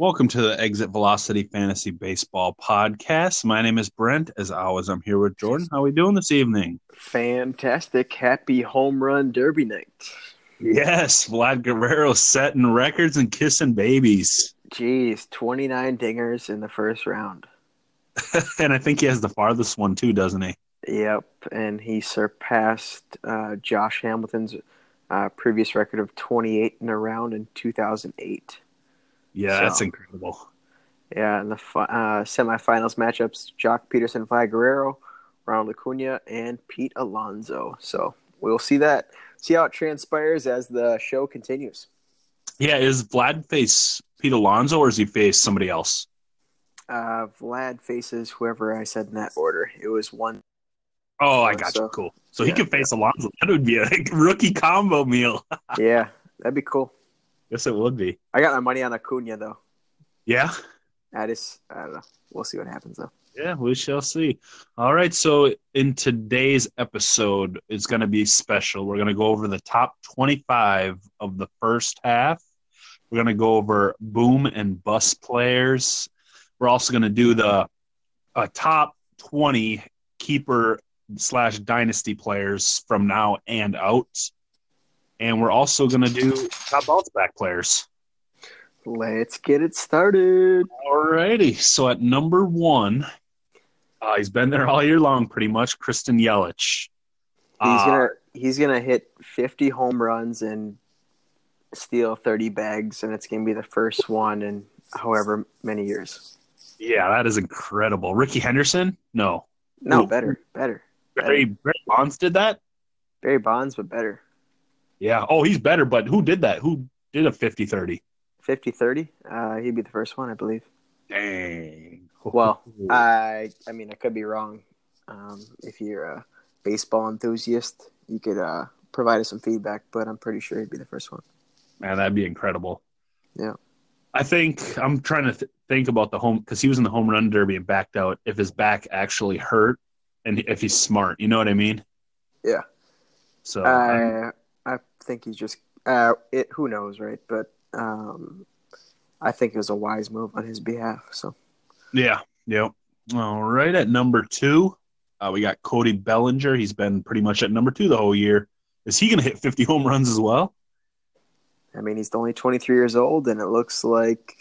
Welcome to the Exit Velocity Fantasy Baseball Podcast. My name is Brent. As always, I'm here with Jordan. How are we doing this evening? Fantastic. Happy home run derby night. Yes, Vlad Guerrero setting records and kissing babies. Jeez, 29 dingers in the first round. and I think he has the farthest one too, doesn't he? Yep, and he surpassed uh, Josh Hamilton's uh, previous record of 28 in a round in 2008. Yeah, So- that's incredible. Yeah, and the uh, semifinals matchups, Joc Pederson, Vlad Guerrero, Ronald Acuna, and Pete Alonso. So we'll see that, see how it transpires as the show continues. Yeah, is Vlad face Pete Alonso or is he face somebody else? Uh, Vlad faces whoever I said in that order. It was one. Oh, I got So- you. Cool. So he yeah, could face Alonso. That would be a rookie combo meal. yeah, that'd be cool. Yes, it would be. I got my money on Acuna though. Yeah. I just I don't know. We'll see what happens though. Yeah, we shall see. All right, so in today's episode, it's going to be special. We're going to go over the top 25 of the first half. We're going to go over boom and bust players. We're also going to do the uh, top 20 keeper slash dynasty players from now and out. And we're also going to do top bounce back players. Let's get it started. Alrighty. So at number one, uh, he's been there all year long, pretty much. Christian Yelich. He's Uh, gonna he's gonna hit fifty home runs and steal thirty bags, and it's gonna be the first one in however many years. yeah, that is incredible. Rickey Henderson? No, No, Ooh. better, better. Barry, Barry Bonds did that. Barry Bonds, but better. Yeah. Oh, he's better. But who did that? Who did a 50-30? 50-30, uh, he'd be the first one, I believe. Dang. Well, I I mean I could be wrong. Um, if you're a baseball enthusiast, you could uh, provide us some feedback, but I'm pretty sure he'd be the first one. man, that'd be incredible. Yeah. I think I'm trying to th- think about the home because he was in the home run derby and backed out. If his back actually hurt, and if he's smart, you know what I mean? Yeah. So I think he's just uh, it. Who knows, right? But um, I think it was a wise move on his behalf. So Yeah. Yep. All right. At number two, uh, we got Cody Bellinger. He's been pretty much at number two the whole year. Is he going to hit 50 home runs as well? I mean, he's only 23 years old, and it looks like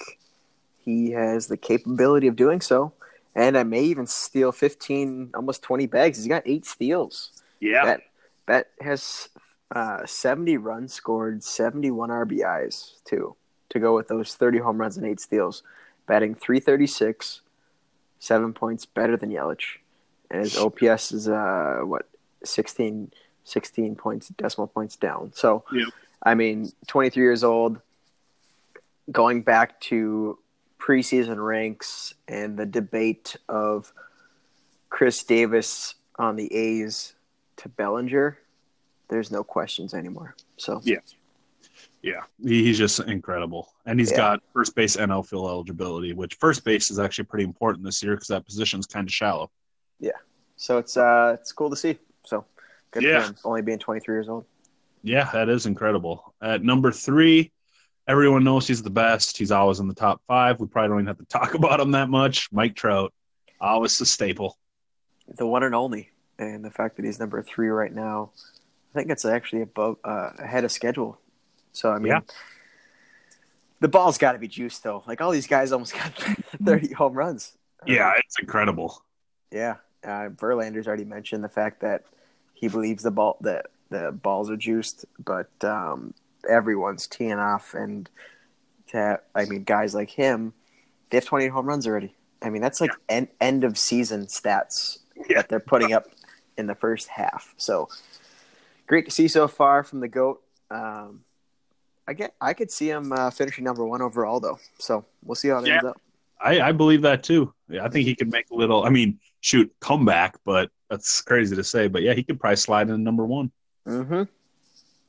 he has the capability of doing so. And I may even steal 15, almost 20 bags. He's got eight steals. Yeah. That that has uh, 70 runs scored, 71 RBIs too, to go with those 30 home runs and eight steals. Batting 336, seven points better than Yelich, and his OPS is uh what 16, 16 points decimal points down. So, Yep. I mean, 23 years old, going back to preseason ranks and the debate of Khris Davis on the A's to Bellinger, there's no questions anymore. So Yeah. Yeah. He, he's just incredible. And he's Yeah. got first base NL fill eligibility, which first base is actually pretty important this year because that position's kind of shallow. Yeah, so it's uh it's cool to see. So good Yeah. only being 23 years old. Yeah, that is incredible. At number three, everyone knows he's the best. He's always in the top five. We probably don't even have to talk about him that much. Mike Trout, always the staple. The one and only, and the fact that he's number three right now, think it's actually above uh, ahead of schedule. So I mean. Yeah. The ball's got to be juiced though. Like all these guys almost got 30 home runs. Yeah, it's incredible. Yeah, uh, Verlander's already mentioned the fact that he believes the ball that the balls are juiced, but um, everyone's teeing off, and to I mean, guys like him, they have twenty home runs already. I mean, that's like end end of season stats Yeah. that they're putting up in the first half. So great to see so far from the goat. Um, I get, I could see him uh, finishing number one overall though. So we'll see how it Yeah. ends up. I, I believe that too. Yeah, I think he could make a little. I mean, shoot, comeback, but that's crazy to say. But yeah, he could probably slide in number one. Mm-hmm.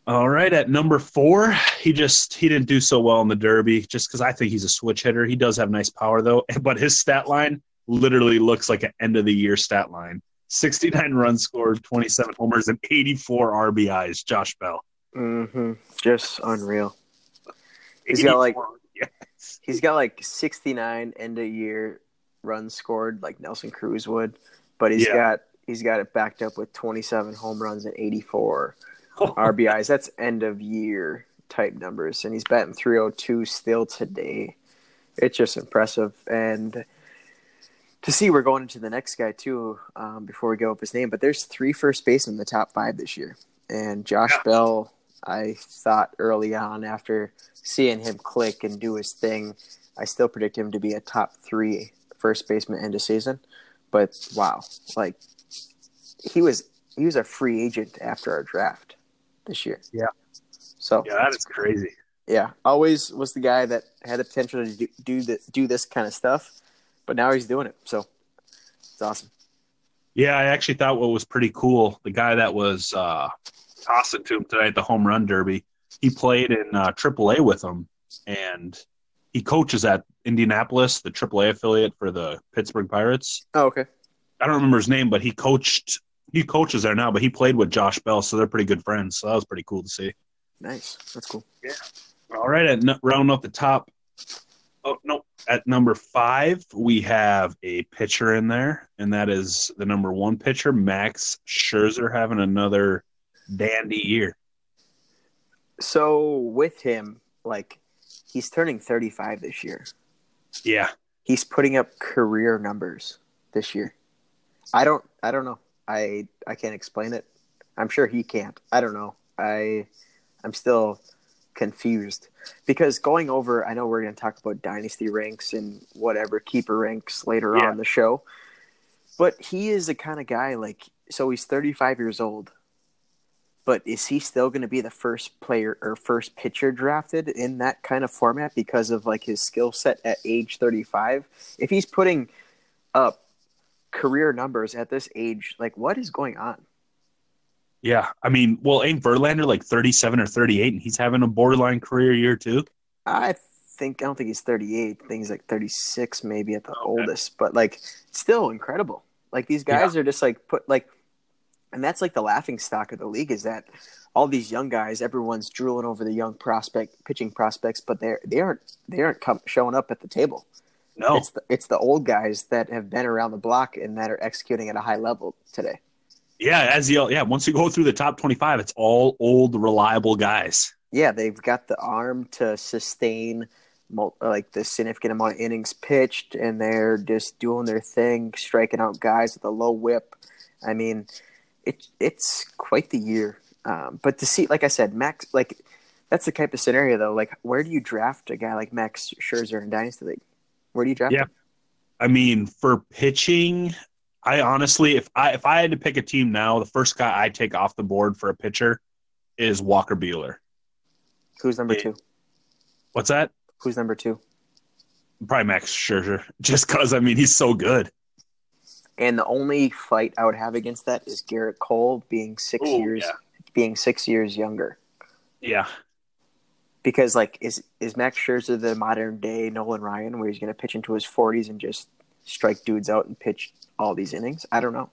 All right, at number four, he just he didn't do so well in the Derby, just because I think he's a switch hitter. He does have nice power though, but his stat line literally looks like an end of the year stat line: sixty-nine runs scored, twenty-seven homers, and eighty-four RBIs. Josh Bell. Mm-hmm. Just unreal. He's got, like- 84. Yeah. he's got like 69 end of year runs scored like Nelson Cruz would, but he's Yeah. got he's got it backed up with 27 home runs and 84 RBIs. That's end of year type numbers, and he's batting 302 still today. It's just impressive, and to see we're going into the next guy too. Um, before we go up his name, but there's three first basemen in the top five this year, and Josh Yeah. Bell. I thought early on after seeing him click and do his thing, I still predict him to be a top three first baseman end of season. But wow, like he was he was a free agent after our draft this year. Yeah. So Yeah, that is crazy. yeah, always was the guy that had the potential to do do, the, do this kind of stuff, but now he's doing it. So it's awesome. Yeah, I actually thought what was pretty cool, the guy that was uh, tossing to him tonight at the home run derby, he played in uh, AAA with him, and he coaches at Indianapolis, the AAA affiliate for the Pittsburgh Pirates. Oh, okay. I don't remember his name, but he coached. He coaches there now, but he played with Josh Bell, so they're pretty good friends. So that was pretty cool to see. Nice. That's cool. Yeah. All right, at round off the top. Oh no! At number five, we have a pitcher in there, and that is the number one pitcher, Max Scherzer, having another dandy year. So with him, like he's turning 35 this year. Yeah, He's putting up career numbers this year. I don't I don't know. I I can't explain it. I'm sure he can't. I don't know. I I'm still confused because going over I know we're going to talk about dynasty ranks and whatever keeper ranks later Yeah. on the show. But he is the kind of guy like so he's 35 years old. But is he still going to be the first player or first pitcher drafted in that kind of format because of like his skill set at age 35? If he's putting up career numbers at this age, like what is going on? Yeah. I mean, well, ain't Verlander like thirty-seven or thirty-eight, and he's having a borderline career year too? I think I don't think he's 38. I think he's like 36 maybe at the Okay. oldest, but like still incredible. Like these guys are just like put like and that's like the laughing stock of the league is that all these young guys, everyone's drooling over the young prospect pitching prospects, but they're they aren't they aren't come, showing up at the table. No, It's the, it's the old guys that have been around the block and that are executing at a high level today. Yeah. As you, yeah. Once you go through the top twenty-five, it's all old, reliable guys. Yeah, they've got the arm to sustain like the significant amount of innings pitched, and they're just doing their thing, striking out guys with a low WHIP. I mean, it it's quite the year. Um, but to see, like I said, Max, like that's the type of scenario though. Like, where do you draft a guy like Max Scherzer in Dynasty League? Where do you draft Yeah. him? I mean, for pitching, I honestly, if I if I had to pick a team now, the first guy I take off the board for a pitcher is Walker Buehler. Who's number two? What's that? Who's number two? Probably Max Scherzer, just because I mean he's so good. And the only fight I would have against that is Gerrit Cole being six Ooh, years yeah. being six years younger. Yeah, because like is is Max Scherzer the modern day Nolan Ryan where he's going to pitch into his 40s and just strike dudes out and pitch all these innings? I don't know.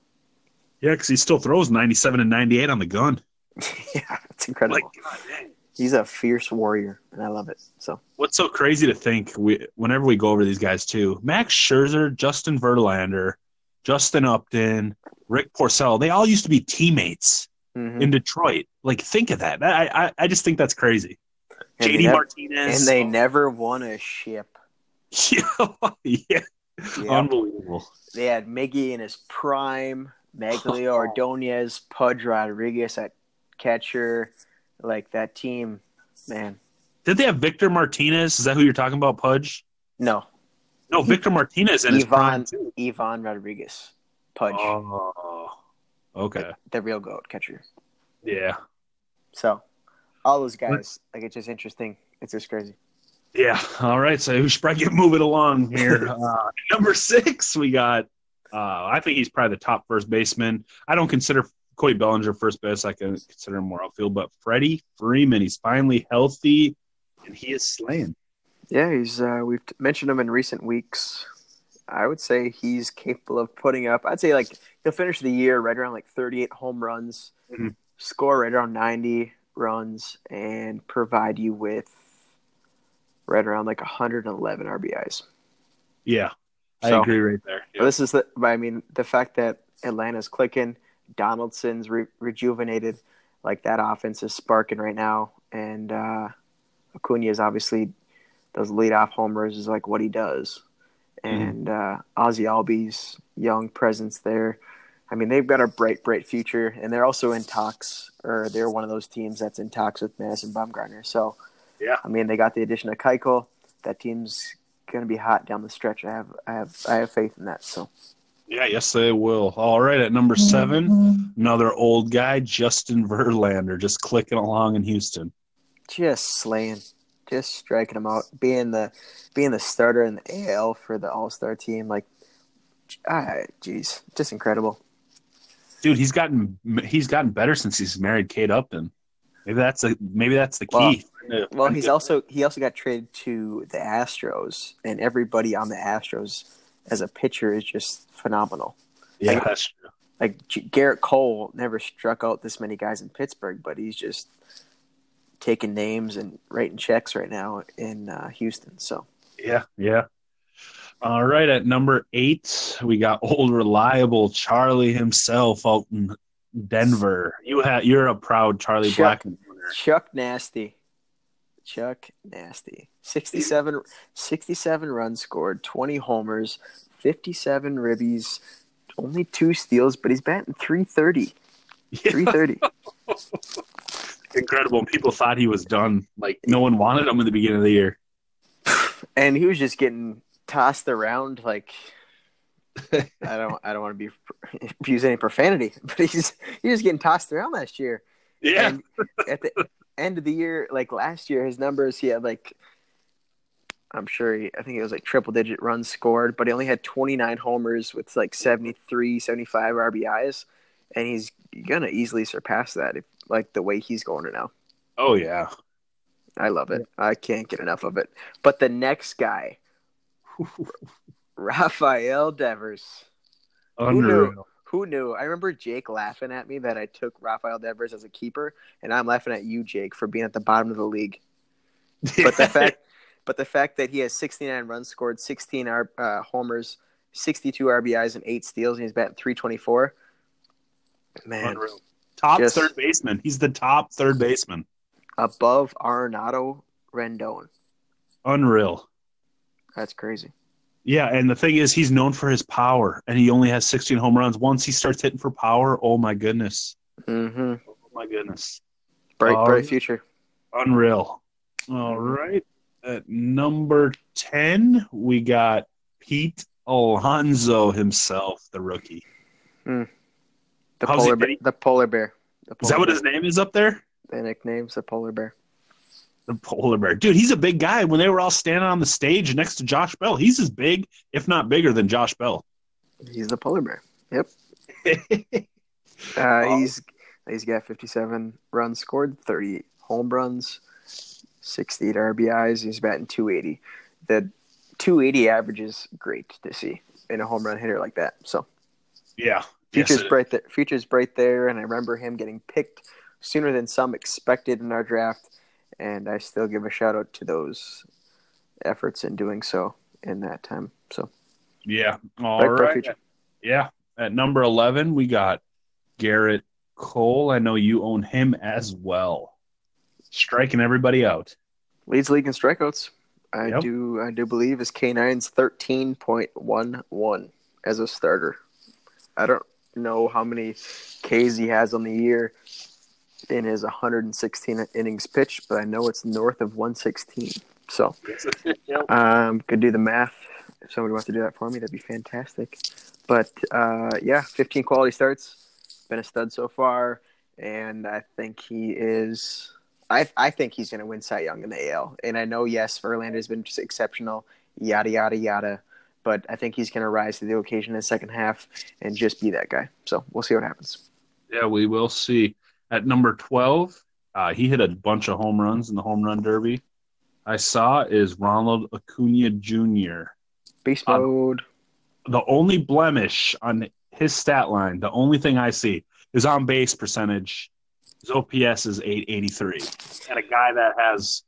yeah, because he still throws ninety-seven and ninety-eight on the gun. yeah, it's incredible. Like, he's a fierce warrior and I love it. So, what's so crazy to think? We whenever we go over these guys too, Max Scherzer, Justin Verlander, Justin Upton, Rick Porcello, they all used to be teammates mhm. in Detroit. Like, think of that. I I, I just think that's crazy. and, JD nev- Martinez, and they never won a ship. yeah, yeah, Yeah. unbelievable. they had Miggy in his prime, Magglio Ordonez, Pudge Rodriguez at catcher. Like that team, man. Did they have Victor Martinez? Is that who you're talking about, Pudge? No, No, Victor Martinez and Ivan. Ivan Rodriguez, Pudge, Oh, okay, the real goat catcher. yeah, So, all those guys, like it's just interesting. It's just crazy. Yeah. All right, so we should probably get moving along here. uh, number six, we got. Uh, I think he's probably the top first baseman. I don't consider Cody Bellinger first base. I can consider him more outfield, but Freddie Freeman, he's finally healthy, and he is slaying. Yeah, he's. Uh, we've mentioned him in recent weeks. I would say he's capable of putting up. I'd say like he'll finish the year right around like 38 home runs, Mhm. score right around 90 runs, and provide you with right around like 111 RBIs. Yeah, I So- agree right there. Yeah. This is the, I mean, the fact that Atlanta's clicking, Donaldson's re- rejuvenated, like that offense is sparking right now, and uh, Acuna is obviously those leadoff homers is like what he does, and uh, Ozzy Albies young presence there. I mean, they've got a bright, bright future, and they're also in talks, or they're one of those teams that's in talks with Madison Bumgarner. So, Yeah. I mean, they got the addition of Keuchel. That team's going to be hot down the stretch. I have, I have, I have faith in that. So. Yeah, yes, they will. All right, at number seven, another old guy, Justin Verlander, just clicking along in Houston. just slaying, just striking them out, being the being the starter in the AL for the All Star team. Like, ah, jeez, just incredible. Dude, he's gotten he's gotten better since he's married Kate Upton. Maybe that's a maybe that's the Well- Well, he's also he also got traded to the Astros, and everybody on the Astros as a pitcher is just phenomenal. yeah, that's true. Like Gerrit Cole never struck out this many guys in Pittsburgh, but he's just taking names and writing checks right now in uh, Houston. So Yeah, yeah. All right, at number eight, we got old reliable Charlie himself out in Denver. You have you're a proud Charlie Chuck. Chuck Nasty. Chuck Nasty. 67, 67 runs scored, 20 homers, 57 ribbies, only two steals, but he's batting 330. 330. Incredible. People thought he was done. Like no one wanted him in the beginning of the year. and he was just getting tossed around like I don't I don't want to be use any profanity, but he's he was getting tossed around last year. Yeah. And at the end of the year, like last year, his numbers, he had like, I'm sure he, I think it was like triple digit runs scored, but he only had 29 homers with like 73, 75 RBIs. And he's going to easily surpass that, if, like the way he's going to now. oh yeah. I love it. I can't get enough of it. But the next guy, Rafael Devers. Unreal. Who knew? I remember Jake laughing at me that I took Rafael Devers as a keeper, and I'm laughing at you, Jake, for being at the bottom of the league. But the fact, but the fact that he has 69 runs scored, 16 R, uh, homers, 62 RBIs, and eight steals, and he's batting 324. Man, Unreal. Top Just- third baseman. He's the top third baseman. above Arenado Rendon. Unreal. That's crazy. Yeah, and the thing is, he's known for his power, and he only has 16 home runs. Once he starts hitting for power, oh my goodness, hmm oh my goodness, Bright, Um, bright future. unreal. All right, at number 10, we got Pete Alonso himself, the rookie. The how's he polar, bear, the polar bear. The Is that what his name is up there? The nickname's the polar bear. The polar bear, dude. He's a big guy. When they were all standing on the stage next to Josh Bell, he's as big, if not bigger, than Josh Bell. He's the polar bear. Yep. Uh. He's he's got 57 runs scored, 38 home runs, 68 RBIs. He's batting 280. The 280 average is great to see in a home run hitter like that. So yeah, future's Yes, bright. There, future's bright there, and I remember him getting picked sooner than some expected in our draft. And I still give a shout out to those efforts in doing so in that time. So Yeah. All bright right. Yeah. At number 11, we got Gerrit Cole. I know you own him as well. Striking everybody out. leads league in strikeouts. I Yep. do I do believe his K9's thirteen point one one as a starter. I don't know how many Ks he has on the year in his 116 innings pitched, but I know it's north of 116. So um, could do the math. If somebody wants to do that for me, that'd be fantastic. But uh, yeah, 15 quality starts. Been a stud so far, and I think he is. I I think he's going to win Cy Young in the AL. And I know, yes, Verlander's been just exceptional. Yada yada yada. But I think he's going to rise to the occasion in the second half and just be that guy. So we'll see what happens. Yeah, we will see. At number 12, uh, he hit a bunch of home runs in the home run derby. I saw is Ronald Acuna Jr. Um, mode. The only blemish on his stat line, the only thing I see is on base percentage. His OPS is 883. And a guy that has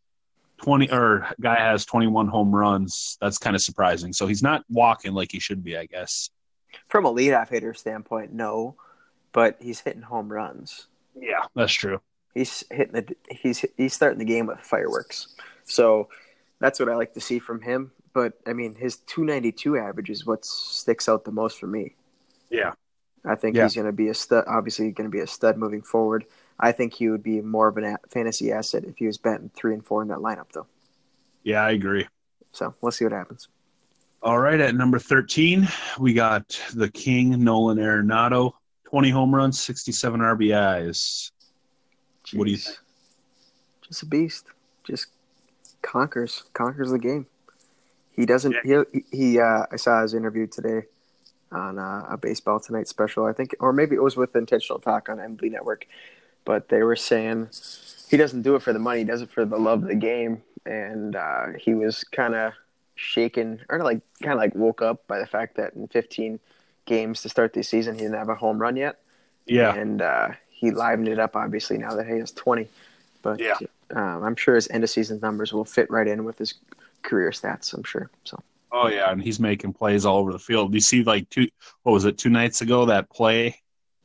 20 or guy has 21 home runs. That's kind of surprising. So he's not walking like he should be, I guess. From a leadoff hitter standpoint, no, but he's hitting home runs. Yeah, that's true. He's hitting the he's he's starting the game with fireworks. So that's what I like to see from him. But I mean, his 292 average is what sticks out the most for me. Yeah. I think Yeah. he's going to be a stud. Obviously, going to be a stud moving forward. I think he would be more of a fantasy asset if he was batting three and four in that lineup, though. Yeah, I agree. So we'll see what happens. All right, at number 13, we got the King, Nolan Arenado. 20 home runs, 67 RBIs. What do you Jeez. think? Just a beast. Just conquers conquers the game. He doesn't. He he. Uh, I saw his interview today on uh, a Baseball Tonight special. I think, or maybe it was with Intentional Talk on MLB Network. But they were saying he doesn't do it for the money. He does it for the love of the game. And uh, he was kind of shaken, or like kind of like woke up by the fact that in 15 games to start the season, he didn't have a home run yet Yeah, and uh, he livened it up obviously now that he has 20 but Yeah. um, i'm sure his end of season numbers will fit right in with his career stats i'm sure so Oh yeah, and he's making plays all over the field. You see, like two, what was it, two nights ago? That play,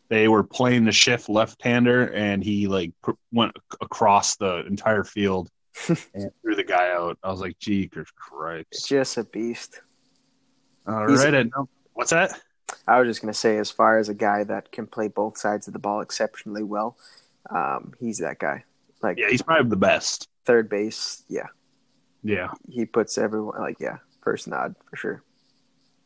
they were playing the shift left-hander, and he like pr- went across the entire field and threw the guy out. I was like, "Jeekers Christ!" just a beast All right, and- what's that? I was just going to say as far as a guy that can play both sides of the ball exceptionally well um, he's that guy like Yeah, he's probably the best. third base yeah Yeah. he puts everyone like yeah first nod for sure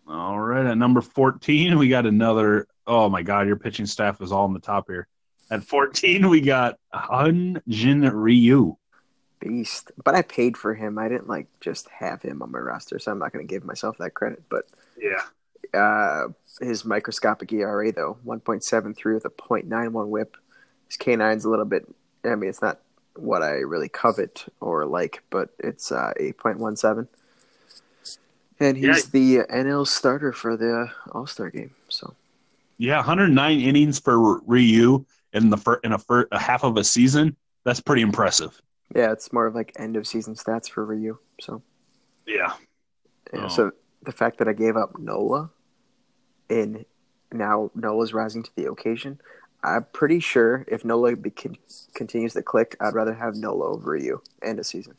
All right, at number fourteen, we got another. Oh my God, your pitching staff is all on the top here. At fourteen, we got Hyun Jin Ryu. beast but i paid for him i didn't like just have him on my roster so i'm not going to give myself that credit but Yeah. Uh, his microscopic ERA though, 1.73 with a .91 WHIP. His K9's a little bit. I mean, it's not what I really covet or like, but it's uh, 8.17. And he's the NL starter for the All Star game. So Yeah, 109 innings for Ryu in the fir- in a, fir- a half of a season. That's pretty impressive. yeah, it's more of like end of season stats for Ryu. So Yeah. yeah, Oh. so the fact that I gave up Nola, and now Nola's rising to the occasion. I'm pretty sure if Nola be- con- continues to click, I'd rather have Nola over you end of season.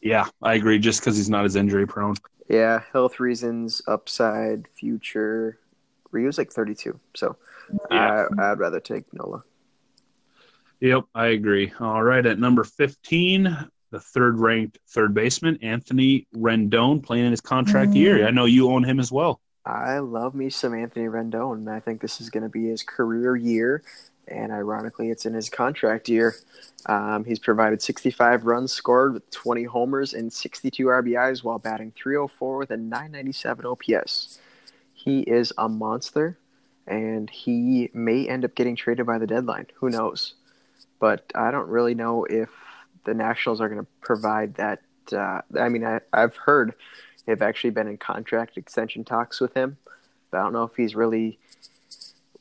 Yeah, I agree. Just because he's not as injury prone. Yeah, health reasons, upside, future. Ryu's like 32, so Yeah. I, I'd rather take Nola. Yep, I agree. All right, at number 15, the third ranked third baseman, Anthony Rendon, playing in his contract year. Mm. I know you own him as well. I love me some Anthony Rendon, and I think this is going to be his career year. And ironically, it's in his contract year. Um, he's provided 65 runs scored with 20 homers and 62 RBIs while batting 304 with a 997 OPS. He is a monster, and he may end up getting traded by the deadline. Who knows? But I don't really know if the Nationals are going to provide that. Uh, I mean, I, I've heard they've actually been in contract extension talks with him. But I don't know if he's really.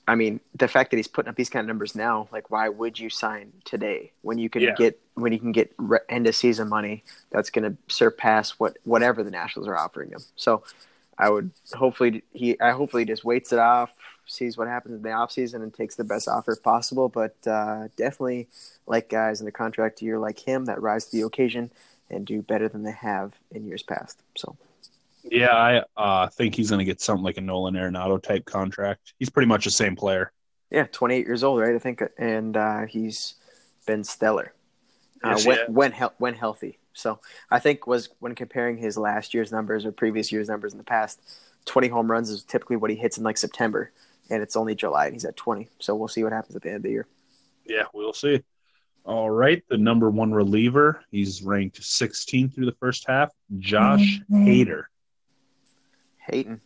I mean, the fact that he's putting up these kind of numbers now, like, why would you sign today when you can Yeah. get when you can get re- end of season money that's going to surpass what whatever the Nationals are offering him? So, I would hopefully he I hopefully just waits it off, sees what happens in the offseason and takes the best offer possible. But uh, definitely like guys in a contract year like him that rise to the occasion and do better than they have in years past. So. Yeah, I uh, think he's going to get something like a Nolan Arenado type contract. He's pretty much the same player. Yeah, 28 years old, right? I think, and uh, he's been stellar uh, Yes, when yeah. when, hel- when healthy. So I think was when comparing his last year's numbers or previous year's numbers in the past, 20 home runs is typically what he hits in like September, and it's only July and he's at 20. So we'll see what happens at the end of the year. Yeah, we'll see. All right, the number one reliever. He's ranked 16th through the first half. Josh Hader. Hayden,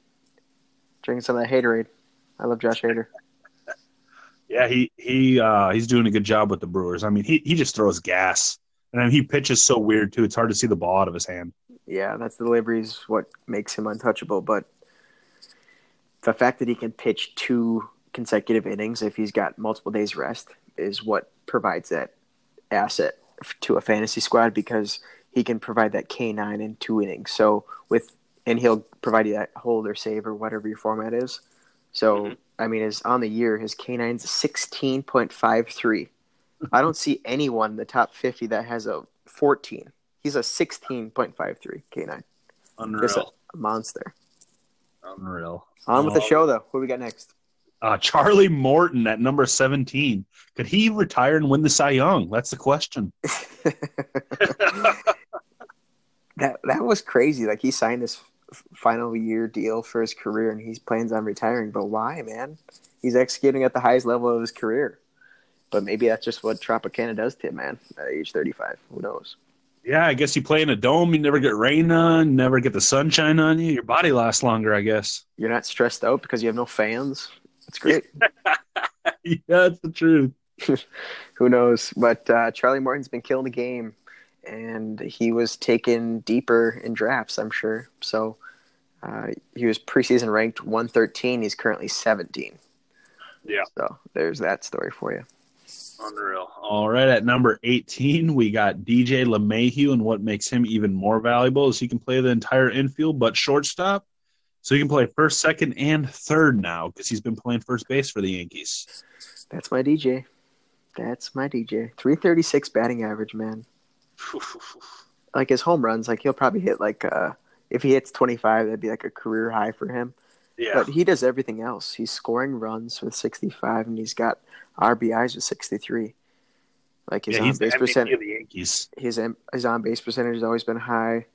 drinking some of that haterade. I love Josh Hader. Yeah, he he uh, he's doing a good job with the Brewers. I mean, he he just throws gas, and I mean, he pitches so weird too. It's hard to see the ball out of his hand. Yeah, that's the deliveries what makes him untouchable. But the fact that he can pitch two consecutive innings if he's got multiple days rest is what provides that asset to a fantasy squad because he can provide that K nine in two innings. So with and he'll provide you that hold or save or whatever your format is. So Mhm. I mean, his on the year his K nine's sixteen point five three. I don't see anyone in the top fifty that has a fourteen. He's a sixteen point five three K nine. Unreal. A monster. Unreal. On with the Oh. show though. What do we got next? Uh, Charlie Morton at number 17. Could he retire and win the Cy Young? That's the question. That that was crazy. Like he signed this final year deal for his career, and he plans on retiring. But why, man? He's executing at the highest level of his career. But maybe that's just what Tropicana does to him, man. At age thirty-five, who knows? yeah, I guess you play in a dome, you never get rain on, never get the sunshine on you. Your body lasts longer, I guess. You're not stressed out because you have no fans. It's great. yeah, that's the truth. who knows? But uh, Charlie Morton's been killing the game, and he was taken deeper in drafts. I'm sure. So uh, he was preseason ranked 113. He's currently 17. Yeah. So there's that story for you. Unreal. All right, at number 18, we got DJ LeMahieu, and what makes him even more valuable is he can play the entire infield but shortstop. So he can play first, second, and third now because he's been playing first base for the Yankees. That's my DJ. That's my DJ. 336 batting average, man. Like his home runs, like he'll probably hit like uh if he hits 25, that'd be like a career high for him. yeah. But he does everything else. He's scoring runs with 65 and he's got RBIs with 63. Like his yeah, on base percentage, percent of the Yankees. his his on base percentage has always been high.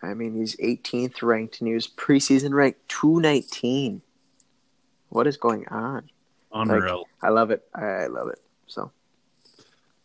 I mean, he's 18th ranked and he was preseason ranked 219. What is going on? Unreal. I love it. I love it. So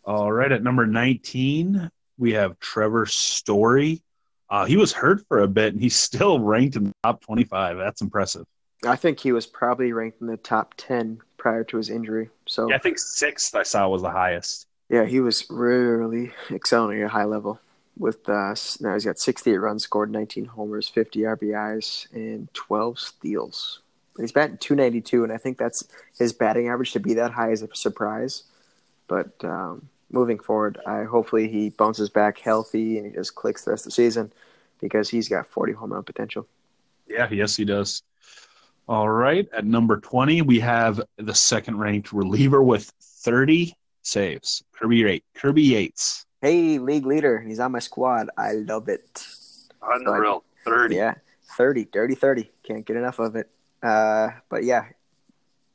All right, at number 19, we have Trevor Story. Uh, he was hurt for a bit, and he's still ranked in the top 25. That's impressive. I think he was probably ranked in the top 10 prior to his injury. So Yeah, I think sixth I saw was the highest. Yeah, he was really excelling at a high level. With uh, now he's got 68 runs scored, 19 homers, 50 RBIs, and 12 steals. He's batting 292, and I think that's his batting average to be that high is a surprise. But um, moving forward, I hopefully he bounces back healthy and he just clicks the rest of the season because he's got 40 home run potential. Yeah, yes, he does. All right, at number 20, we have the second ranked reliever with 30 saves, Kirby, Yates. Kirby Yates. Hey, league leader, he's on my squad. I love it. Unreal. 30. Yeah, 30, dirty 30. Can't get enough of it. Uh, but yeah,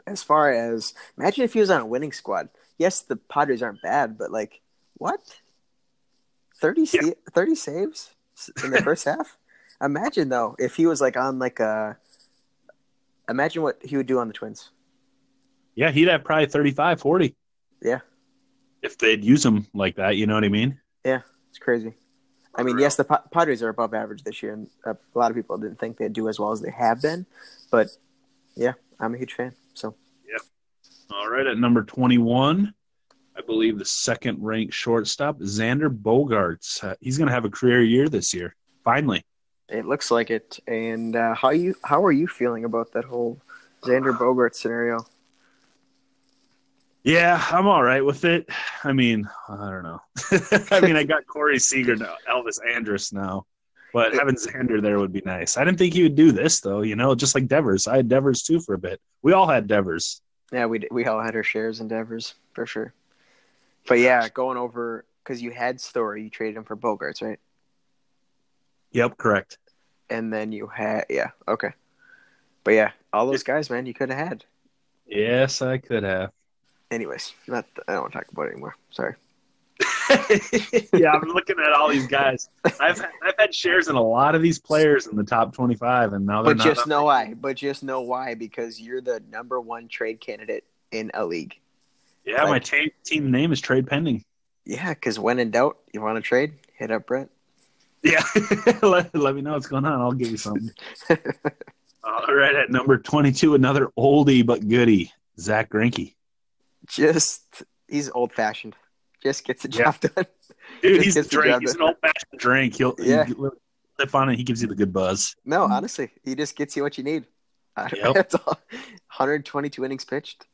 as far as imagine if he was on a winning squad. Yes, the Padres aren't bad, but like, what? 30, Yeah. sa- 30 saves in the first half? Imagine though, if he was like on like a. Imagine what he would do on the Twins. Yeah, he'd have probably 35, 40. Yeah. If they'd use him like that, you know what I mean? Yeah, it's crazy. I mean, yes, the Padres are above average this year, and uh, a lot of people didn't think they'd do as well as they have been. But yeah, I'm a huge fan. So All right, at number 21, I believe the second ranked shortstop, Xander Bogaerts. Uh, he's going to have a career year this year. Finally. It looks like it. And uh, how you how are you feeling about that whole Xander Bogart scenario? Yeah, I'm all right with it. I mean, I don't know. I mean, I got Corey Seager now, Elvis Andrus now, but having Xander there would be nice. I didn't think he would do this though. You know, just like Devers. I had Devers too for a bit. We all had Devers. Yeah, we we all had our shares and endeavors for sure. But yeah, going over because you had Story, you traded him for Bogaerts, right? Yep, correct. And then you had yeah, okay. But yeah, all those guys, man, you could have had. Yes, I could have. Anyways, not I don't want to talk about it anymore. Sorry. yeah, I'm looking at all these guys. I've I've had shares in a lot of these players in the top 25, and now they're But not. just know why. But just know why because you're the number one trade candidate in a league. yeah, my like- ta- team name is trade pending. Yeah, because when in doubt, you want to trade, hit up Brett. Yeah, let, let me know what's going on. I'll give you something. All right, at number 22, another oldie but goodie, Zach Greinke. Just he's old fashioned. Just gets the Yeah. job done. Dude, he's a gets the drink. He's an old fashioned drink. He'll Yeah. you lip on it. He gives you the good buzz. No, honestly, he just gets you what you need. Yep. That's all. 122 innings pitched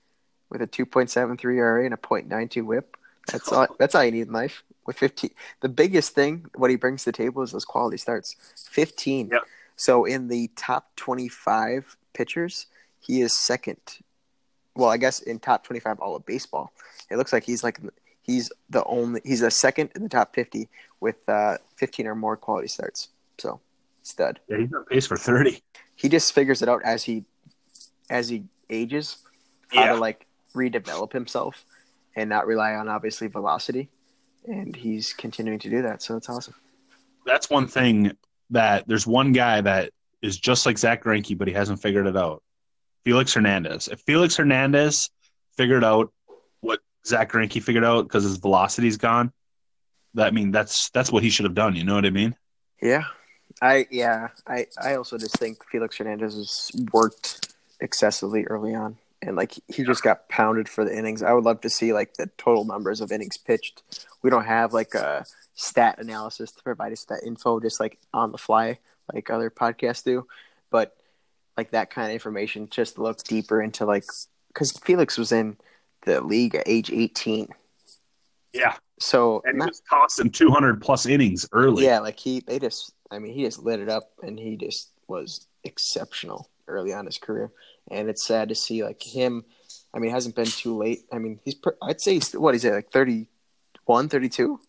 with a 2.73 ERA and a .92 WHIP. That's all. That's all you need in life. with 15. The biggest thing, what he brings to the table is those quality starts. 15. Yep. So in the top 25 pitchers, he is second. Well, I guess in top 25 all of baseball. It looks like he's like he's the only he's a second in the top 50 with uh, 15 or more quality starts. So, stud. Yeah, he's on pace for 30. He just figures it out as he as he ages how Yeah. to like redevelop himself and not rely on obviously velocity. And he's continuing to do that, so it's awesome. That's one thing that there's one guy that is just like Zach Greinke, but he hasn't figured it out. Felix Hernandez. If Felix Hernandez figured out what Zach Greinke figured out because his velocity's gone, that I mean that's that's what he should have done. You know what I mean? Yeah. I yeah, I I also just think Felix Hernandez has worked excessively early on. And like he just got pounded for the innings. I would love to see like the total numbers of innings pitched. We don't have like a stat analysis to provide us that info just like on the fly like other podcasts do. But like that kind of information just look deeper into like because Felix was in the league at age eighteen. Yeah, So and he not- was tossing 200 plus innings early. yeah, like he they just I mean he just lit it up and he just was exceptional early on his career. And it's sad to see like him I mean it hasn't been too late. I mean he's I'd say he's, what is it like 31, 32?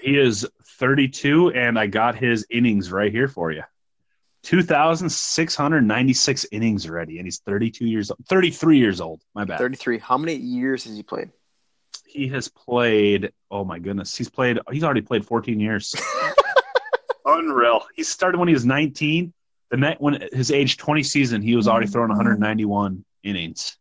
He is 32, and I got his innings right here for you. 2,696 innings already, and he's 32 years old. 33 years old. My bad. 33. How many years has he played? He has played. Oh my goodness, he's played. He's already played 14 years. Unreal. He started when he was 19. The night when his age 20 season, he was already throwing 191 innings.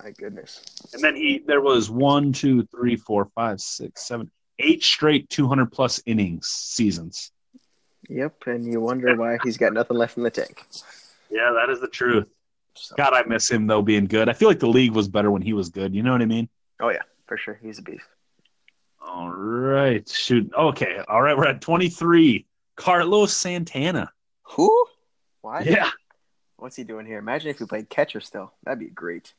My goodness. And then he there was one, two, three, four, five, six, seven, eight straight 200 plus innings seasons. Yep, and you wonder why he's got nothing left in the tank. Yeah, that is the truth. So, God, I miss him though being good. I feel like the league was better when he was good. You know what I mean? oh yeah, for sure. He's a beast. All right. Shoot. Okay. All right. We're at 23. Carlos Santana. Who? Why? Yeah. What's he doing here? Imagine if he played catcher still. That'd be great.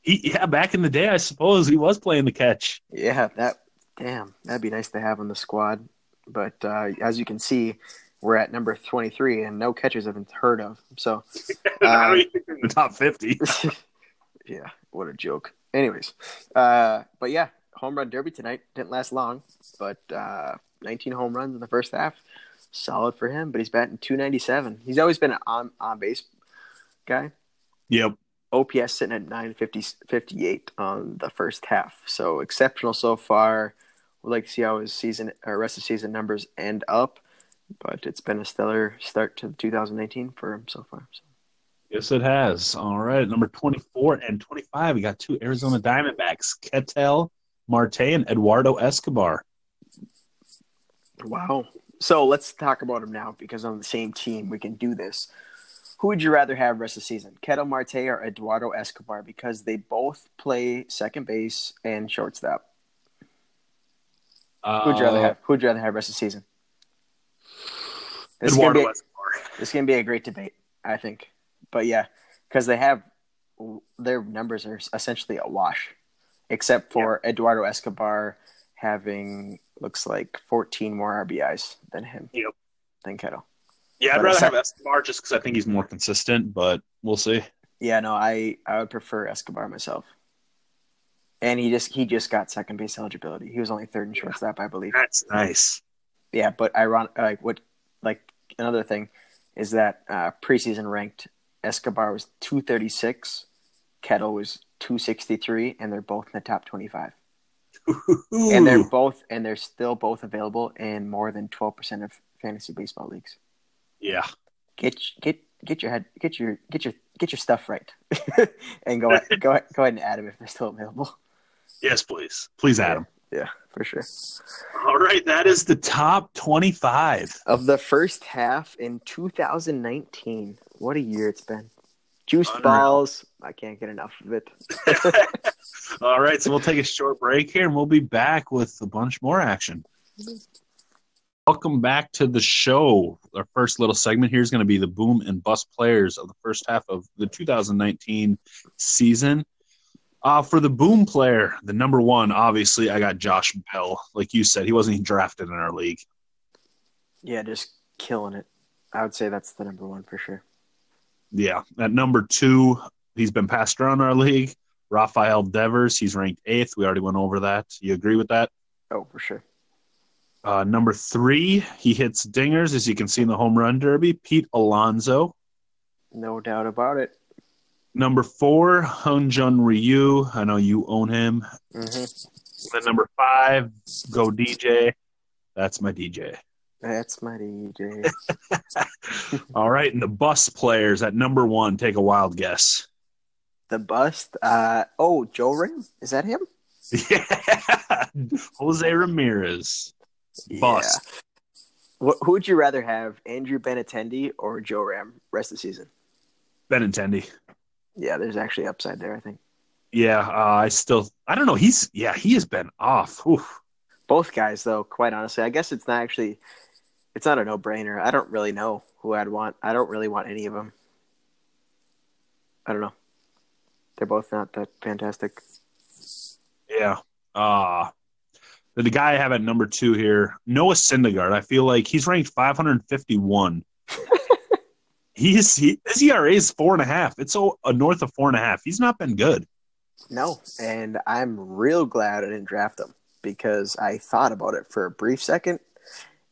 He, yeah. Back in the day, I suppose he was playing the catch. Yeah, that damn, that'd be nice to have on the squad. But uh, as you can see, we're at number twenty-three, and no catchers have been heard of. So, Uh, the top 50. yeah, what a joke. Anyways, uh, but yeah, home run derby tonight didn't last long, but uh, nineteen home runs in the first half, solid for him. But he's batting two ninety-seven. He's always been an on on base guy. Yep. OPS sitting at 950, 58 on the first half. So exceptional so far. We'd like to see how his season or rest of season numbers end up, but it's been a stellar start to 2019 for him so far. So. Yes, it has. All right. Number 24 and 25, we got two Arizona Diamondbacks, Ketel Marte and Eduardo Escobar. Wow. So let's talk about him now because on the same team we can do this. Who would you rather have rest of the season, Ketel Marte or Eduardo Escobar? Because they both play second base and shortstop. Uh, Who'd you rather have? Who'd you rather have rest of the season? This is gonna be- Escobar. This is gonna be a great debate, I think. But yeah, because they have their numbers are essentially a wash, except for Eduardo Escobar having looks like 14 more RBIs than him. Yep. Than Ketel. Yeah, I'd But rather have Escobar just because I think he's more consistent, but we'll see. Yeah, no, I I would prefer Escobar myself. And he just he just got second base eligibility. He was only third in shortstop, I believe. That's nice. Yeah, but ironic, like what, like another thing is that uh, preseason ranked Escobar was two thirty six, Ketel was two sixty three, and they're both in the top twenty five. And they're both and they're still both available in more than twelve percent of fantasy baseball leagues. yeah. Get get get your head get your get your get your stuff right, and go go go ahead and add them if they're still available. Yes, please. Please add him. Yeah, for sure. All right, that is the top 25. Of the first half in 2019, what a year it's been. Juice Unreal. balls. I can't get enough of it. All right, so we'll take a short break here and we'll be back with a bunch more action. Welcome back to the show. Our first little segment here is going to be the boom and bust players of the first half of the 2019 season. Uh, for the boom player, the number one, obviously, I got Josh Bell. Like you said, he wasn't even drafted in our league. Yeah, just killing it. I would say that's the number one for sure. Yeah. At number two, he's been passed around our league. Rafael Devers, he's ranked eighth. We already went over that. You agree with that? Oh, for sure. Uh, number three, he hits dingers, as you can see in the home run derby. Pete Alonso. No doubt about it. Number four, Hyun Jin Ryu. I know you own him. Mm-hmm. Then number five, go DJ. That's my DJ. That's my DJ. All right, and the bus players at number one. Take a wild guess. the bust. Uh, oh, Joe Ram. Is that him? Yeah, Jose Ramirez. Bust. Yeah. Wh- who would you rather have, Andrew Benintendi or Joe Ram rest of the season? Benintendi. Yeah, there's actually upside there, I think. Yeah, uh, I still. I don't know. He's yeah, he has been off. Oof. Both guys, though, quite honestly, I guess it's not actually, it's not a no-brainer. I don't really know who I'd want. I don't really want any of them. I don't know. They're both not that fantastic. Yeah. Uh the, the guy I have at number two here, Noah Syndergaard. I feel like he's ranked 551. he's he, his ERA is four and a half. It's a, a north of four and a half. He's not been good. No, and I'm real glad I didn't draft him because I thought about it for a brief second,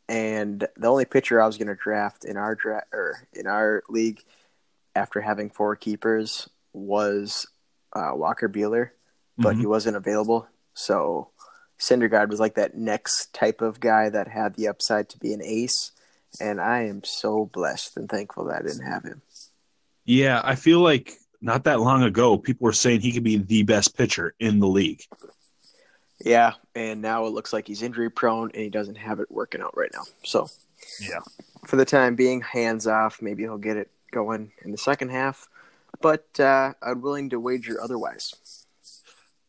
and the only pitcher I was going to draft in our draft or in our league after having four keepers was uh, Walker Buehler, but Mhm. he wasn't available. So Syndergaard was like that next type of guy that had the upside to be an ace, and I am so blessed and thankful that I didn't have him. Yeah, I feel like not that long ago, people were saying he could be the best pitcher in the league. Yeah, and now it looks like he's injury prone and he doesn't have it working out right now. So Yeah. for the time being, hands off. Maybe he'll get it going in the second half, but uh, I'm willing to wager otherwise.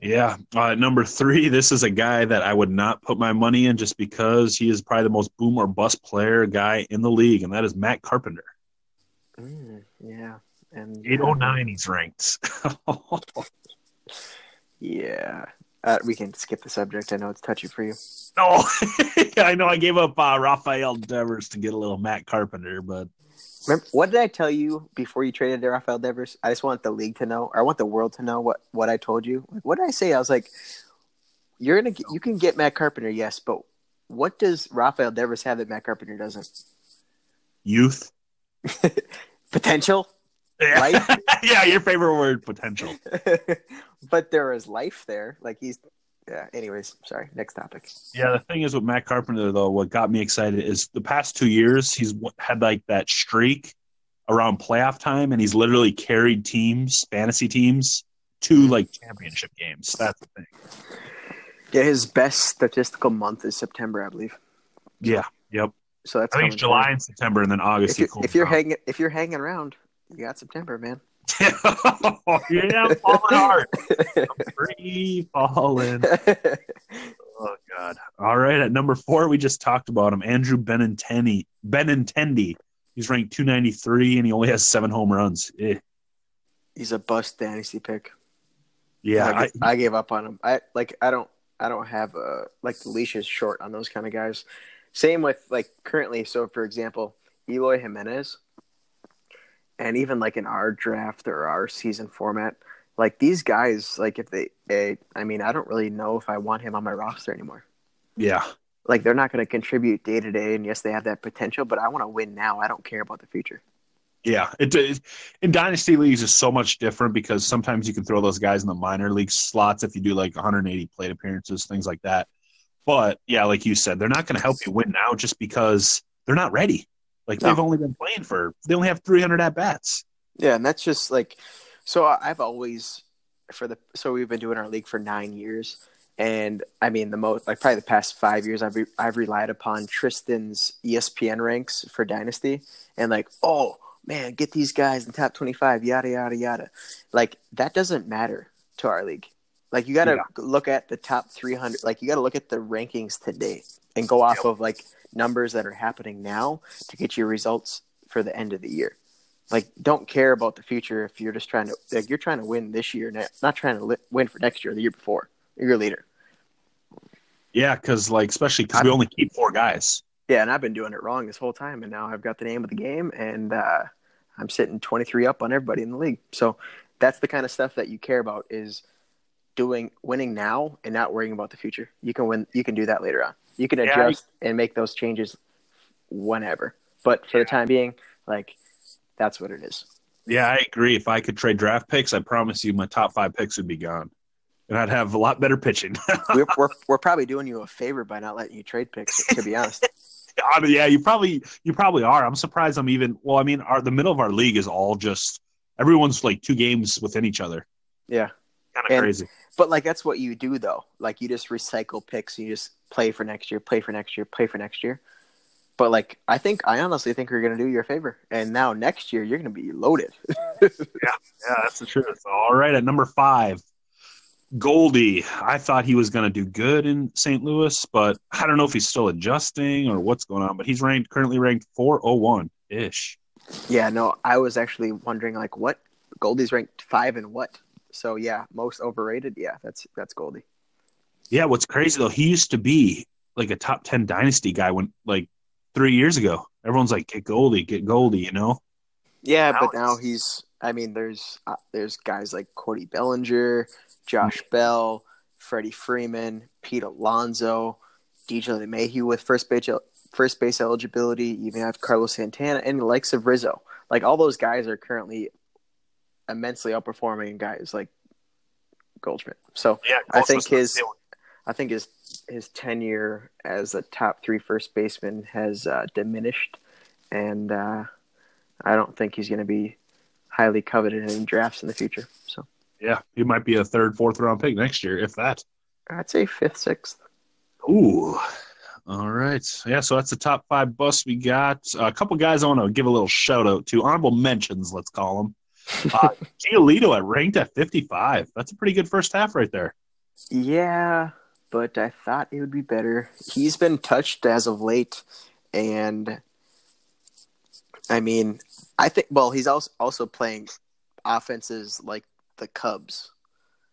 Yeah. Uh, number three, this is a guy that I would not put my money in just because he is probably the most boom or bust player guy in the league, and that is Matt Carpenter. Mm, yeah, and 809 he's ranked. Yeah, uh, we can skip the subject. I know it's touchy for you. Oh, I know I gave up uh, Rafael Devers to get a little Matt Carpenter, but Remember, what did I tell you before you traded to Rafael Devers? I just want the league to know, or I want the world to know what what I told you. Like, what did I say? I was like, "You're gonna, get, you can get Matt Carpenter, yes, but what does Rafael Devers have that Matt Carpenter doesn't? youth. Potential, Yeah. Life? yeah, your favorite word, potential. but there is life there. Like he's, yeah. Anyways, sorry. Next topic. Yeah, the thing is with Matt Carpenter, though, what got me excited is the past two years he's had like that streak around playoff time, and he's literally carried teams, fantasy teams, to mm-hmm. like championship games. That's the thing. Yeah, his best statistical month is September, I believe. Yeah, yep. So that's I think it's July and September, and then August. If you're, if you're hanging, if you're hanging around, you got September, man. Yeah, I'm falling hard. I'm free falling. Oh God! All right, at number four, we just talked about him, Andrew Benintendi. Benintendi. He's ranked 293, and he only has seven home runs. Eh. He's a bust dynasty pick. Yeah, I, I, I gave up on him. I like I don't I don't have a like the leash is short on those kind of guys. Same with like currently. So for example, Eloy Jimenez, and even like in our draft or our season format, like these guys, like if they, eh, I mean, I don't really know if I want him on my roster anymore. yeah, Like they're not going to contribute day to day, and yes, they have that potential, but I want to win now. I don't care about the future. yeah. It, it in dynasty leagues is so much different because sometimes you can throw those guys in the minor league slots if you do like 180 plate appearances, things like that. But yeah, like you said, they're not going to help you win now just because they're not ready. Like No. they've only been playing for they only have 300 at bats. Yeah, and that's just like so I've always for the so we've been doing our league for 9 years and I mean the most like probably the past 5 years I've re, I've relied upon Tristan's ESPN ranks for dynasty and like oh man get these guys in top 25 yada yada yada like that doesn't matter to our league like you got to Yeah. look at the top 300 like you got to look at the rankings today and go off of like numbers that are happening now to get your results for the end of the year like don't care about the future if you're just trying to like you're trying to win this year, not trying to li- win for next year, the year before, You're a year later. Yeah, because like especially because we only keep four guys. Yeah, and I've been doing it wrong this whole time, and now I've got the name of the game, and uh, I'm sitting 23 up on everybody in the league. So that's the kind of stuff that you care about is doing winning now and not worrying about the future. You can win. You can do that later on. You can adjust yeah, and make those changes whenever. But for yeah. the time being, like that's what it is. Yeah, I agree. If I could trade draft picks, I promise you my top five picks would be gone and I'd have a lot better pitching. we're, we're, we're probably doing you a favor by not letting you trade picks. To be honest. yeah, you probably you probably are. I'm surprised. I'm even. Well, I mean, our the middle of our league is all just everyone's like two games within each other. Yeah, kind of crazy. But like that's what you do though. Like you just recycle picks. You just play for next year, play for next year, play for next year. But like I think I honestly think we're gonna do you a favor. And now next year you're gonna be loaded. yeah, yeah, that's the truth. All right, at number five, Goldie, I thought he was going to do good in St. Louis, but I don't know if he's still adjusting or what's going on. But he's ranked currently ranked 401 ish. Yeah, no, I was actually wondering like what Goldie's ranked five and what. So yeah, most overrated. Yeah, that's that's Goldie. Yeah, what's crazy though, he used to be like a top ten dynasty guy when like three years ago. Everyone's like, get Goldie, get Goldie, you know. Yeah, now but now he's. I mean, there's uh, there's guys like Cody Bellinger, Josh Bell, Freddie Freeman, Pete Alonso, DJ LeMahieu with first base first base eligibility. You even have Carlos Santana and the likes of Rizzo. Like all those guys are currently immensely outperforming guys like Goldschmidt. So yeah, I think his I think his his tenure as a top three first baseman has uh, diminished, and uh, I don't think he's going to be highly coveted in drafts in the future. So yeah, he might be a third, fourth round pick next year, if that. I'd say fifth, sixth. Ooh. All right. Yeah, so that's the top five busts we got. Uh, a couple guys I want to give a little shout out to. Honorable mentions, let's call them. Uh, Giolito at ranked at 55. That's a pretty good first half right there. Yeah, but I thought it would be better. He's been touched as of late, and I mean, I think. Well, he's also also playing offenses like the Cubs.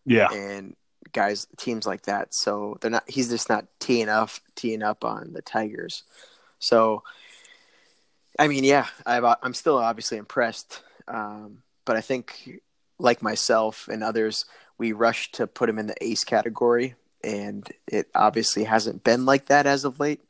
Yeah. And guys, teams like that. So they're not. He's just not teeing up, teeing up on the Tigers. So, I mean, yeah, i am still obviously impressed, um, but I think, like myself and others, we rushed to put him in the ace category, and it obviously hasn't been like that as of late.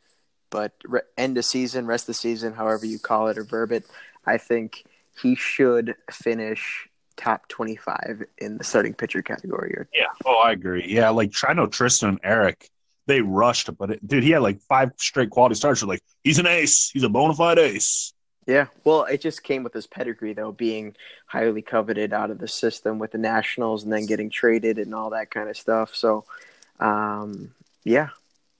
But re- end of season, rest of the season, however you call it or verb it, I think he should finish top 25 in the starting pitcher category. Or- Yeah. Oh, I agree. Yeah. Like, I know Tristan and Eric, they rushed, but it, dude, he had like five straight quality starts. like, he's an ace. He's a bona fide ace. Yeah. Well, it just came with his pedigree, though, being highly coveted out of the system with the Nationals and then getting traded and all that kind of stuff. So, um, yeah,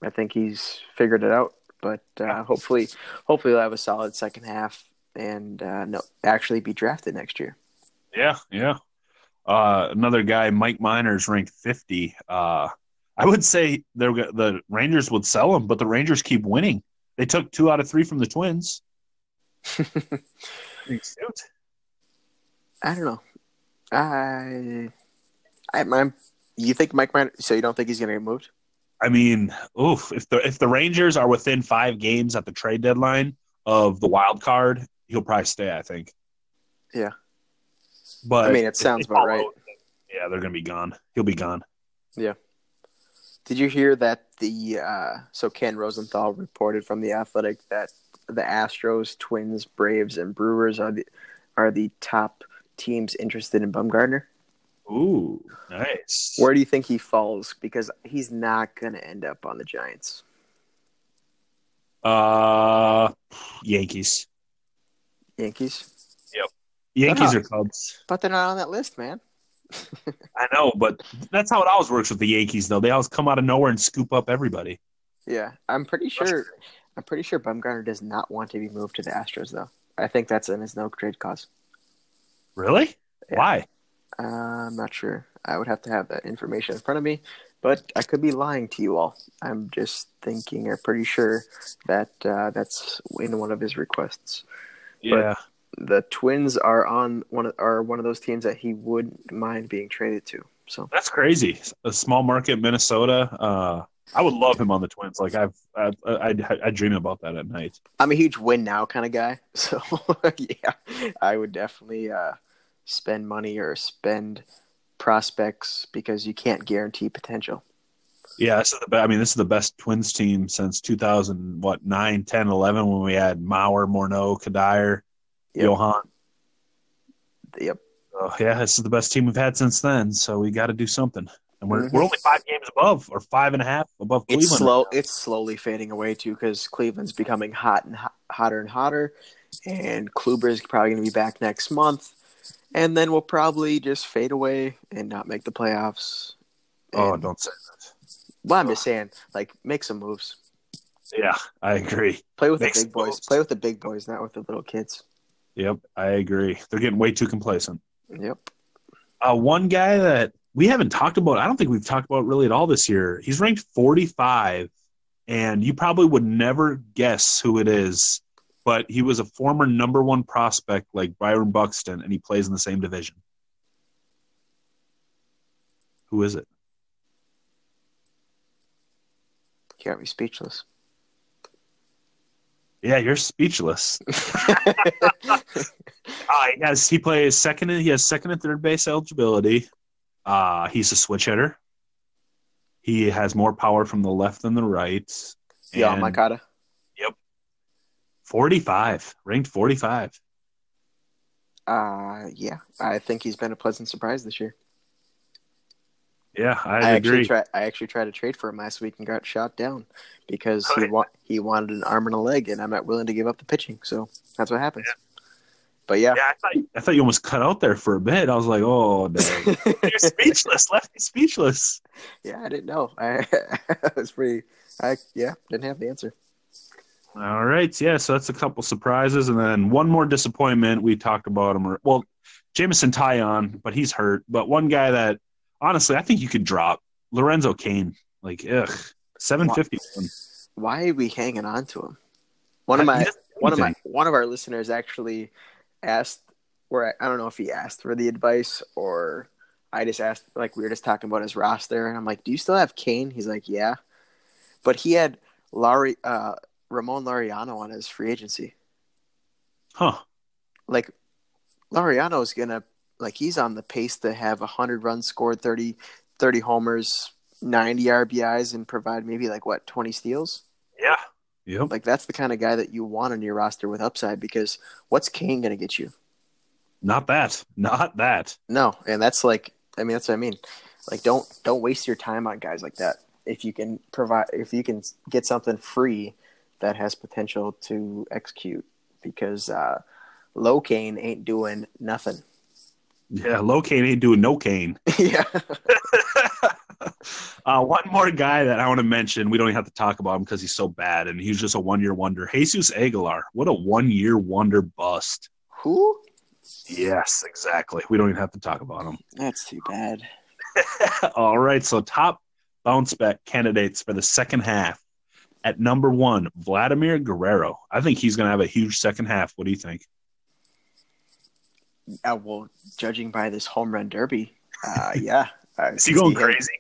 I think he's figured it out. But uh, hopefully, hopefully, he'll have a solid second half and uh, no, actually be drafted next year. Yeah, yeah. Uh, another guy, Mike Minor's, ranked 50. Uh, I would say the Rangers would sell him, but the Rangers keep winning. They took two out of three from the Twins. I don't know. I, I, I'm. You think Mike Minor's? So you don't think he's going to get moved? I mean, oof. If the if the Rangers are within five games at the trade deadline of the wild card, he'll probably stay. I think. Yeah. But I mean, it sounds about right. Yeah, they're gonna be gone. He'll be gone. Yeah. Did you hear that the uh, so Ken Rosenthal reported from the Athletic that the Astros, Twins, Braves, and Brewers are the are the top teams interested in Bumgarner? Ooh, nice. Where do you think he falls? Because he's not going to end up on the Giants. Uh, Yankees. Yankees. Yep. Yankees or Cubs. But they're not on that list, man. I know, but that's how it always works with the Yankees, though. They always come out of nowhere and scoop up everybody. Yeah, I'm pretty sure. I'm pretty sure Bumgarner does not want to be moved to the Astros, though. I think that's in his no trade clause. Really? Yeah. Why? Uh, I'm not sure. I would have to have that information in front of me, but I could be lying to you all. I'm just thinking or pretty sure that uh, that's in one of his requests. Yeah. the Twins are on one of, are one of those teams that he wouldn't mind being traded to. So That's crazy. A small market Minnesota. Uh, I would love him on the Twins. Like I've, I, I, I dream about that at night. I'm a huge win now kind of guy. So yeah, I would definitely uh, spend money or spend prospects because you can't guarantee potential. Yeah, this is the. I mean, this is the best Twins team since 2000, what 9, 10, 11, when we had Mauer, Morneau, Cuddyer, Yep. Johan. Yep. Oh, yeah, this is the best team we've had since then. So we got to do something. And we're we're only five games above, or five and a half above Cleveland. It's slow. It's slowly fading away too because Cleveland's becoming hot and hot, hotter and hotter, and Kluber is probably going to be back next month, and then we'll probably just fade away and not make the playoffs. Oh, And- don't say that. Well, I'm just saying, like, make some moves. Yeah, I agree. Play with Make the big boys. moves. Play with the big boys, not with the little kids. Yep, I agree. They're getting way too complacent. Yep. Uh, one guy that we haven't talked about, I don't think we've talked about really at all this year. He's ranked 45, and you probably would never guess who it is, but he was a former number one prospect like Byron Buxton, and he plays in the same division. Who is it? You got me speechless. Yeah, you're speechless. Uh, he has he plays second. and- He has second and third base eligibility. Uh, he's a switch hitter. He has more power from the left than the right. yeah, Moncada. Forty-five, ranked forty-five. Uh, yeah, I think he's been a pleasant surprise this year. Yeah, I, I, agree. actually tried. I actually tried to trade for him last week and got shot down because he wa- he wanted an arm and a leg, and I'm not willing to give up the pitching. So that's what happens. But yeah, yeah, I thought, I thought you almost cut out there for a bit. I was like, oh, dang. you're speechless. Lefty speechless. yeah, I didn't know. I, I was pretty. I yeah, didn't have the answer. All right, yeah. So that's a couple surprises, and then one more disappointment. We talked about him. Well, Jameson Taillon, but he's hurt. But one guy that honestly, I think you could drop Lorenzo Cain. Like, ugh, seven fifty one. Why are we hanging on to him? One of my one of my one of our listeners actually asked where I, don't know if he asked for the advice or I just asked like we were just talking about his roster and I'm like, Do you still have Cain? He's like, Yeah. But he had Larry, uh Ramon Laureano on his free agency. huh? Like Laureano's gonna like he's on the pace to have hundred runs scored, 30, 30 homers, ninety RBIs and provide maybe like what, twenty steals? Yeah. Yep. Like that's the kind of guy that you want on your roster with upside because what's Cain going to get you? Not that. Not that. No, and that's like I mean that's what I mean. Like don't don't waste your time on guys like that. If you can provide if you can get something free that has potential to execute because uh low Cain ain't doing nothing. Yeah, low Cain ain't doing no Kane. yeah. uh, one more guy that I want to mention. We don't even have to talk about him because he's so bad, and he's just a one year wonder. Jesus Aguilar. What a one year wonder bust. Who? Yes, exactly. We don't even have to talk about him. That's too bad. All right. So, top bounce back candidates for the second half. At number one, Vladimir Guerrero. I think he's going to have a huge second half. What do you think? Uh, well, judging by this home run derby, uh, yeah. Uh, Is he going crazy?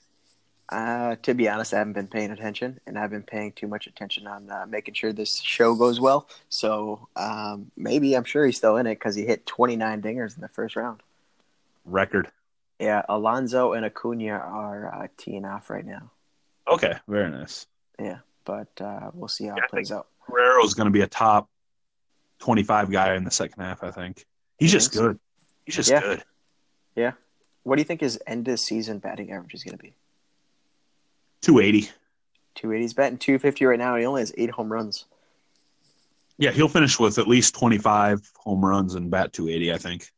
Uh, to be honest, I haven't been paying attention, and I've been paying too much attention on uh, making sure this show goes well. So um, maybe I'm sure he's still in it because he hit 29 dingers in the first round. Record. Yeah, Alonso and Acuna are uh, teeing off right now. Okay. Very nice. Yeah, but uh, we'll see how Yeah, it plays out. Guerrero's going to be a top 25 guy in the second half, I think. He's You just think so? good. He's just Yeah. good. Yeah. What do you think his end of season batting average is going to be? 280. 280. He's batting 250 right now, and he only has eight home runs. Yeah, he'll finish with at least 25 home runs and bat 280, I think.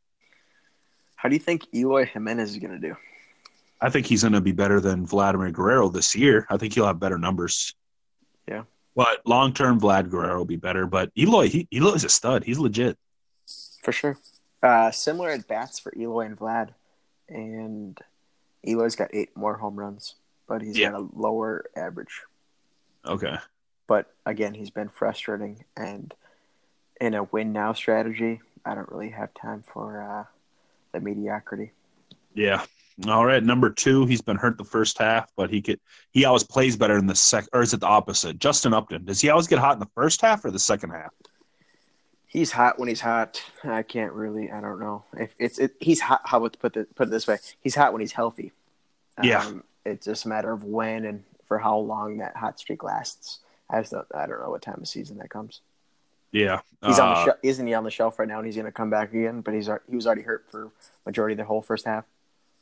How do you think Eloy Jimenez is going to do? I think he's going to be better than Vladimir Guerrero this year. I think he'll have better numbers. Yeah. But long term, Vlad Guerrero will be better. But Eloy, he, Eloy's a stud. He's legit. For sure. Uh, similar at bats for Eloy and Vlad, and Eloy's got eight more home runs, but he's Yeah. got a lower average. Okay. But again, he's been frustrating, and in a win now strategy, I don't really have time for uh, the mediocrity. Yeah. All right, number two. He's been hurt the first half, but he could. He always plays better in the second. Or is it the opposite? Justin Upton. Does he always get hot in the first half or the second half? He's hot when he's hot. I can't really. I don't know if it's. It, he's hot. How about to put it put it this way? He's hot when he's healthy. Yeah. It's just a matter of when and for how long that hot streak lasts. I just don't, I don't know what time of season that comes. Yeah. He's on the Uh, shelf, isn't he on the shelf right now? And he's going to come back again, but he's he was already hurt for majority of the whole first half.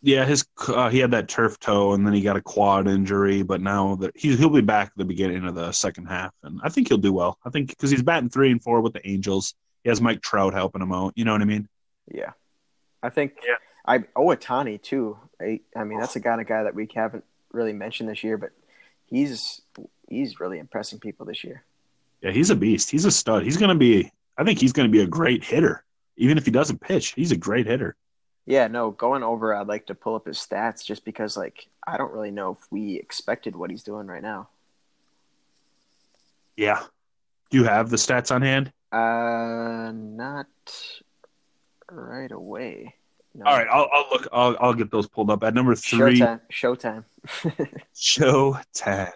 Yeah, his uh, he had that turf toe, and then he got a quad injury. But now that he he'll be back at the beginning of the second half, and I think he'll do well. I think because he's batting three and four with the Angels, he has Mike Trout helping him out. You know what I mean? Yeah, I think. Yeah. I Ohtani too. I, I mean, that's a kind of guy that we haven't really mentioned this year, but he's he's really impressing people this year. Yeah, he's a beast. He's a stud. He's gonna be. I think he's gonna be a great hitter, even if he doesn't pitch. He's a great hitter. Yeah, no, going over, I'd like to pull up his stats just because, like, I don't really know if we expected what he's doing right now. Yeah. Do you have the stats on hand? Uh, not right away. No. All right, I'll, I'll look. I'll, I'll get those pulled up at number three. Showtime. Showtime. Show time.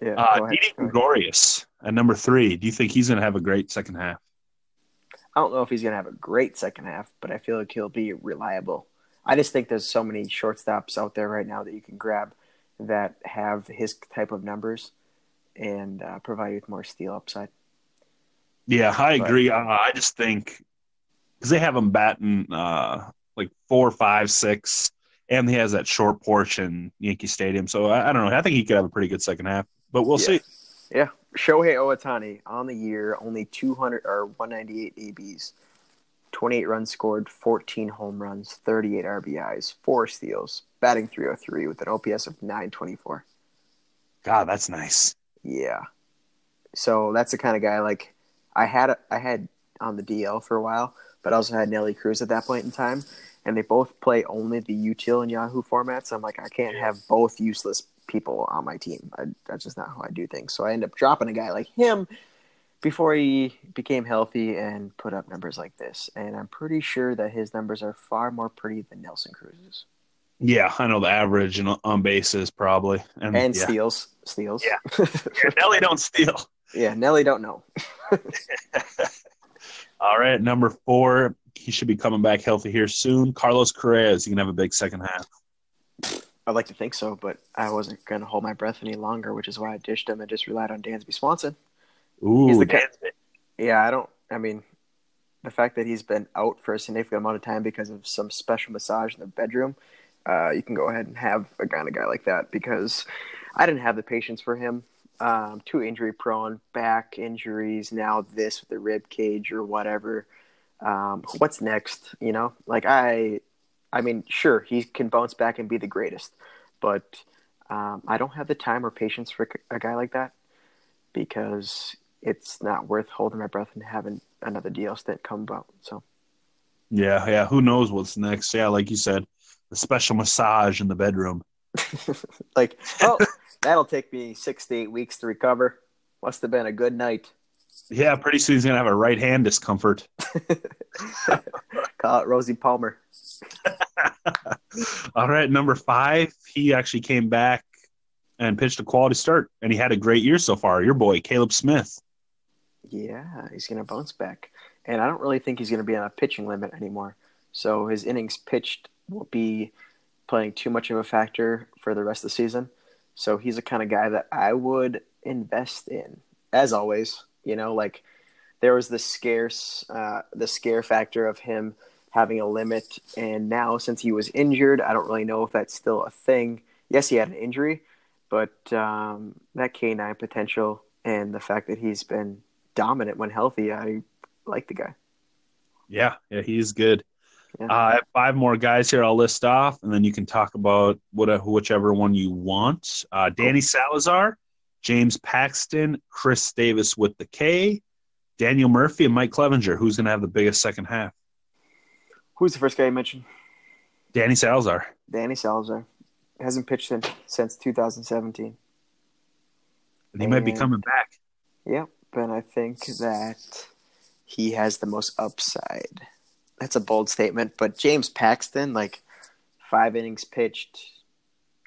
yeah. Uh, Didi. Gregorius at number three. Do you think he's gonna have a great second half? I don't know if he's going to have a great second half, but I feel like he'll be reliable. I just think there's so many shortstops out there right now that you can grab that have his type of numbers and uh, provide you with more steal upside. Yeah, I But- agree. Uh, I just think because they have him batting uh, like four, five, six, and he has that short porch in Yankee Stadium. So I, I don't know. I think he could have a pretty good second half, but we'll Yeah. see. Yeah, Shohei Ohtani on the year, only 200 or 198 ABs, 28 runs scored, 14 home runs, 38 RBIs, four steals, batting 303 with an OPS of 924. God, that's nice. Yeah. So that's the kind of guy like I had I had on the DL for a while, but I also had Nelly Cruz at that point in time, and they both play only the util and Yahoo formats. I'm like I can't have both useless people on my team. I, that's just not how I do things. So I end up dropping a guy like him before he became healthy and put up numbers like this. And I'm pretty sure that his numbers are far more pretty than Nelson Cruz's. Yeah, I know the average and on bases probably, and, And yeah. steals, steals. Yeah. Yeah, Nelly don't steal. yeah. Nelly don't know. All right, number four. He should be coming back healthy here soon. Carlos Correa is he gonna have a big second half? I'd like to think so, but I wasn't going to hold my breath any longer, which is why I dished him and just relied on Dansby Swanson. Ooh, He's the guy- Dansby. Yeah, I don't. I mean, the fact that he's been out for a significant amount of time because of some special massage in the bedroom, uh, you can go ahead and have a kind of guy like that because I didn't have the patience for him. Um, too injury prone, back injuries, now this with the rib cage or whatever. Um, what's next? You know, like I, I mean, sure, he can bounce back and be the greatest, but um, I don't have the time or patience for a guy like that because it's not worth holding my breath and having another DL stint come about. So Yeah, yeah. Who knows what's next? Yeah, like you said, the special massage in the bedroom. like, oh, that'll take me six to eight weeks to recover. Must have been a good night. Yeah, pretty soon he's gonna have a right hand discomfort. Call it Rosie Palmer. All right, number five. He actually came back and pitched a quality start, and he had a great year so far. Your boy Caleb Smith. Yeah, he's going to bounce back. And I don't really think he's going to be on a pitching limit anymore. So his innings pitched won't be playing too much of a factor for the rest of the season. So he's the kind of guy that I would invest in. As always, you know, like there was the scarce, uh, the scare factor of him having a limit, and now since he was injured, I don't really know if that's still a thing. Yes, he had an injury, but um, that canine potential and the fact that he's been dominant when healthy, I like the guy. Yeah, yeah, he's good. Yeah. Uh, I have five more guys here. I'll list off, and then you can talk about what, whichever one you want. Uh, Danny Salazar, James Paxton, Khris Davis with the K, Daniel Murphy, and Mike Clevinger. Who's going to have the biggest second half? Who's the first guy you mentioned? Danny Salazar. Danny Salazar. Hasn't pitched since, since 2017. And he might be coming back. Yep, and I think that he has the most upside. That's a bold statement, but James Paxton, like five innings pitched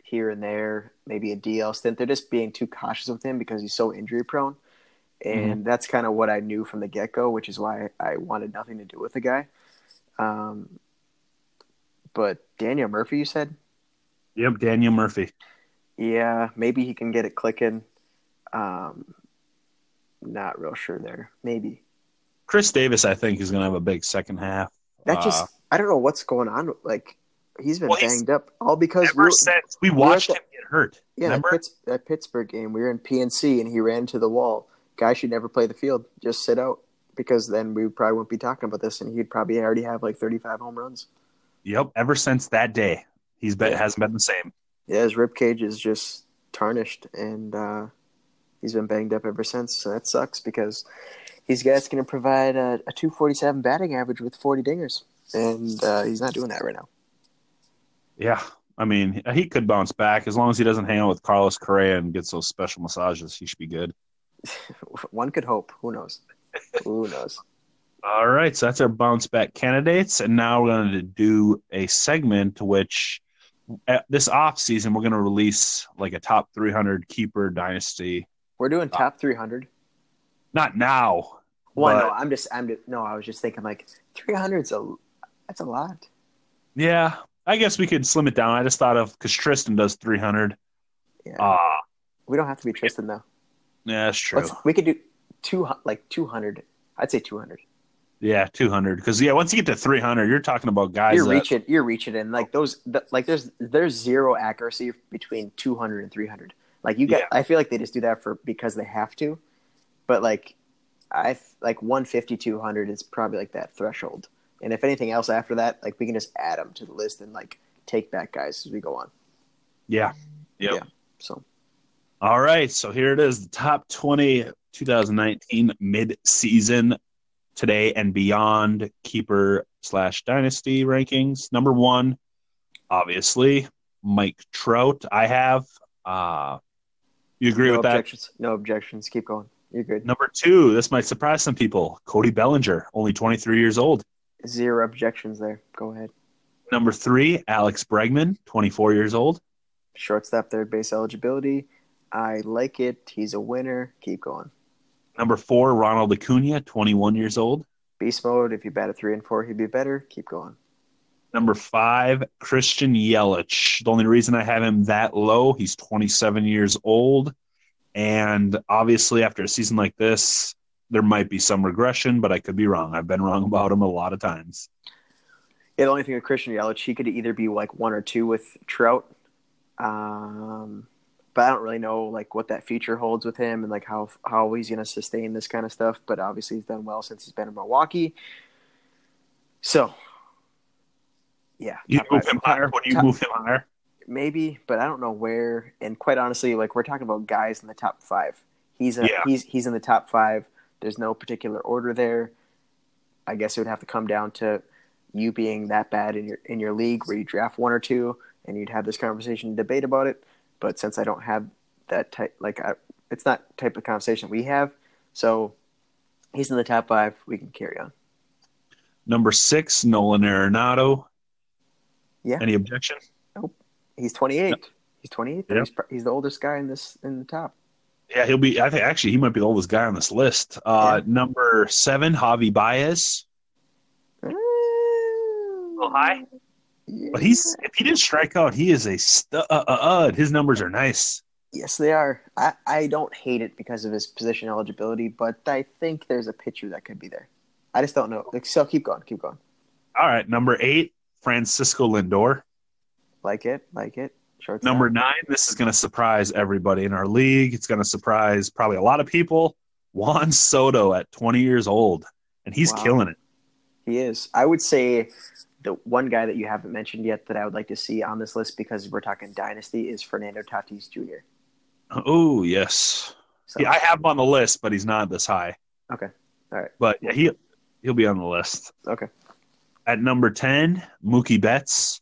here and there, maybe a DL stint. They're just being too cautious with him because he's so injury prone. And mm-hmm. that's kind of what I knew from the get go, which is why I wanted nothing to do with the guy. Um, but Daniel Murphy, you said? Yep, Daniel Murphy. Yeah, maybe he can get it clicking. Um, not real sure there. Maybe. Khris Davis, I think, is going to have a big second half. That just, uh, I don't know what's going on. Like, he's been well, banged up all because ever we since we watched we the, him get hurt. Yeah, that, Pitts, that Pittsburgh game, we were in PNC and he ran to the wall. Guy should never play the field. Just sit out because then we probably wouldn't be talking about this, and he'd probably already have like 35 home runs. Yep. Ever since that day, he's been yeah. hasn't been the same. Yeah, his rib cage is just tarnished, and uh, he's been banged up ever since. So that sucks because he's guys going to provide a, a 247 batting average with 40 dingers, and uh, he's not doing that right now. Yeah, I mean, he could bounce back as long as he doesn't hang out with Carlos Correa and gets those special massages. He should be good. One could hope. Who knows? Who knows? All right, so that's our bounce back candidates, and now we're going to do a segment to which this off season we're going to release like a top 300 keeper dynasty. We're doing top 300. Not now. Well, no, I'm just I'm just, no, I was just thinking like 300's a that's a lot. Yeah, I guess we could slim it down. I just thought of because Tristan does 300. Yeah. Uh, we don't have to be Tristan though. Yeah, that's true. Let's, we could do two like 200. I'd say 200. Yeah, 200. Because yeah, once you get to 300, you're talking about guys. You're that... reaching. You're reaching, and like those, the, like there's there's zero accuracy between 200 and 300. Like you get, yeah. I feel like they just do that for because they have to, but like I like 150, 200 is probably like that threshold. And if anything else after that, like we can just add them to the list and like take back guys as we go on. Yeah. Yep. Yeah. So. All right. So here it is the top 20 2019 mid season today and beyond keeper slash dynasty rankings. Number one, obviously, Mike Trout. I have. Uh, you agree no with objections. that? No objections. Keep going. You're good. Number two, this might surprise some people. Cody Bellinger, only 23 years old. Zero objections there. Go ahead. Number three, Alex Bregman, 24 years old. Shortstop, third base eligibility. I like it. He's a winner. Keep going. Number four, Ronald Acuna, 21 years old. Beast mode. If you bat a three and four, he'd be better. Keep going. Number five, Christian Yelich. The only reason I have him that low, he's 27 years old. And obviously, after a season like this, there might be some regression, but I could be wrong. I've been wrong about him a lot of times. Yeah, the only thing with Christian Yelich, he could either be like one or two with Trout. Um, but I don't really know like what that future holds with him and like how how he's going to sustain this kind of stuff. But obviously, he's done well since he's been in Milwaukee. So, yeah, you move him higher. Would you top, move him higher? Maybe, but I don't know where. And quite honestly, like we're talking about guys in the top five. He's a, yeah. he's he's in the top five. There's no particular order there. I guess it would have to come down to you being that bad in your in your league where you draft one or two and you'd have this conversation debate about it but since I don't have that type, like I, it's not type of conversation we have, so he's in the top five. We can carry on. Number six, Nolan Arenado. Yeah. Any objection? Nope. He's 28. Yep. He's 28. Yep. He's, he's the oldest guy in this in the top. Yeah, he'll be. I think actually he might be the oldest guy on this list. Uh, yeah. Number seven, Javi Baez. Uh, a little high. But he's if he didn't strike out, he is a stud. Uh, uh, uh, his numbers are nice. Yes, they are. I, I don't hate it because of his position eligibility, but I think there's a pitcher that could be there. I just don't know. So keep going, keep going. All right, number eight, Francisco Lindor. Like it, like it. Short number nine. This is going to surprise everybody in our league. It's going to surprise probably a lot of people. Juan Soto at 20 years old, and he's wow. killing it. He is. I would say the one guy that you haven't mentioned yet that I would like to see on this list because we're talking dynasty is Fernando Tatis Jr. Oh yes, so, yeah, I have him on the list, but he's not this high. Okay, all right, but yeah, he he'll be on the list. Okay. At number ten, Mookie Betts.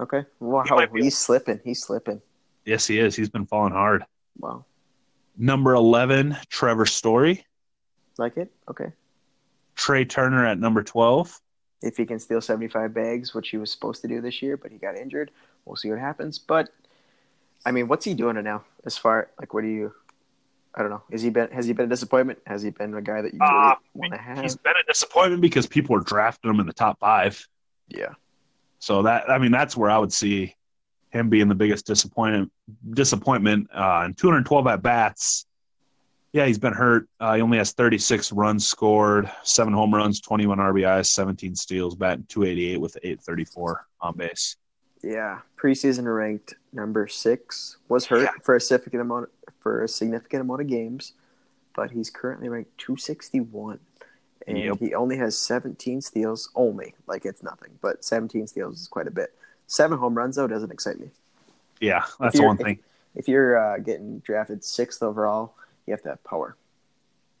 Okay. Wow, he he's slipping. He's slipping. Yes, he is. He's been falling hard. Wow. Number eleven, Trevor Story. Like it? Okay. Trea Turner at number 12. If he can steal 75 bags, which he was supposed to do this year, but he got injured, we'll see what happens. But I mean, what's he doing now? As far like, what do you? I don't know. Has he been? Has he been a disappointment? Has he been a guy that you really Uh, want to have? He's been a disappointment because people are drafting him in the top five. Yeah. So that I mean that's where I would see him being the biggest disappointment. Disappointment uh, and 212 at bats. Yeah, he's been hurt. Uh, he only has 36 runs scored, seven home runs, 21 RBIs, 17 steals, batting 288 with 834 on base. Yeah, preseason ranked number six. Was hurt Yeah. for a significant amount for a significant amount of games, but he's currently ranked 261, and Yep. he only has 17 steals. Only like it's nothing, but 17 steals is quite a bit. Seven home runs though doesn't excite me. Yeah, that's one thing. If you're uh, getting drafted sixth overall, you have to have power.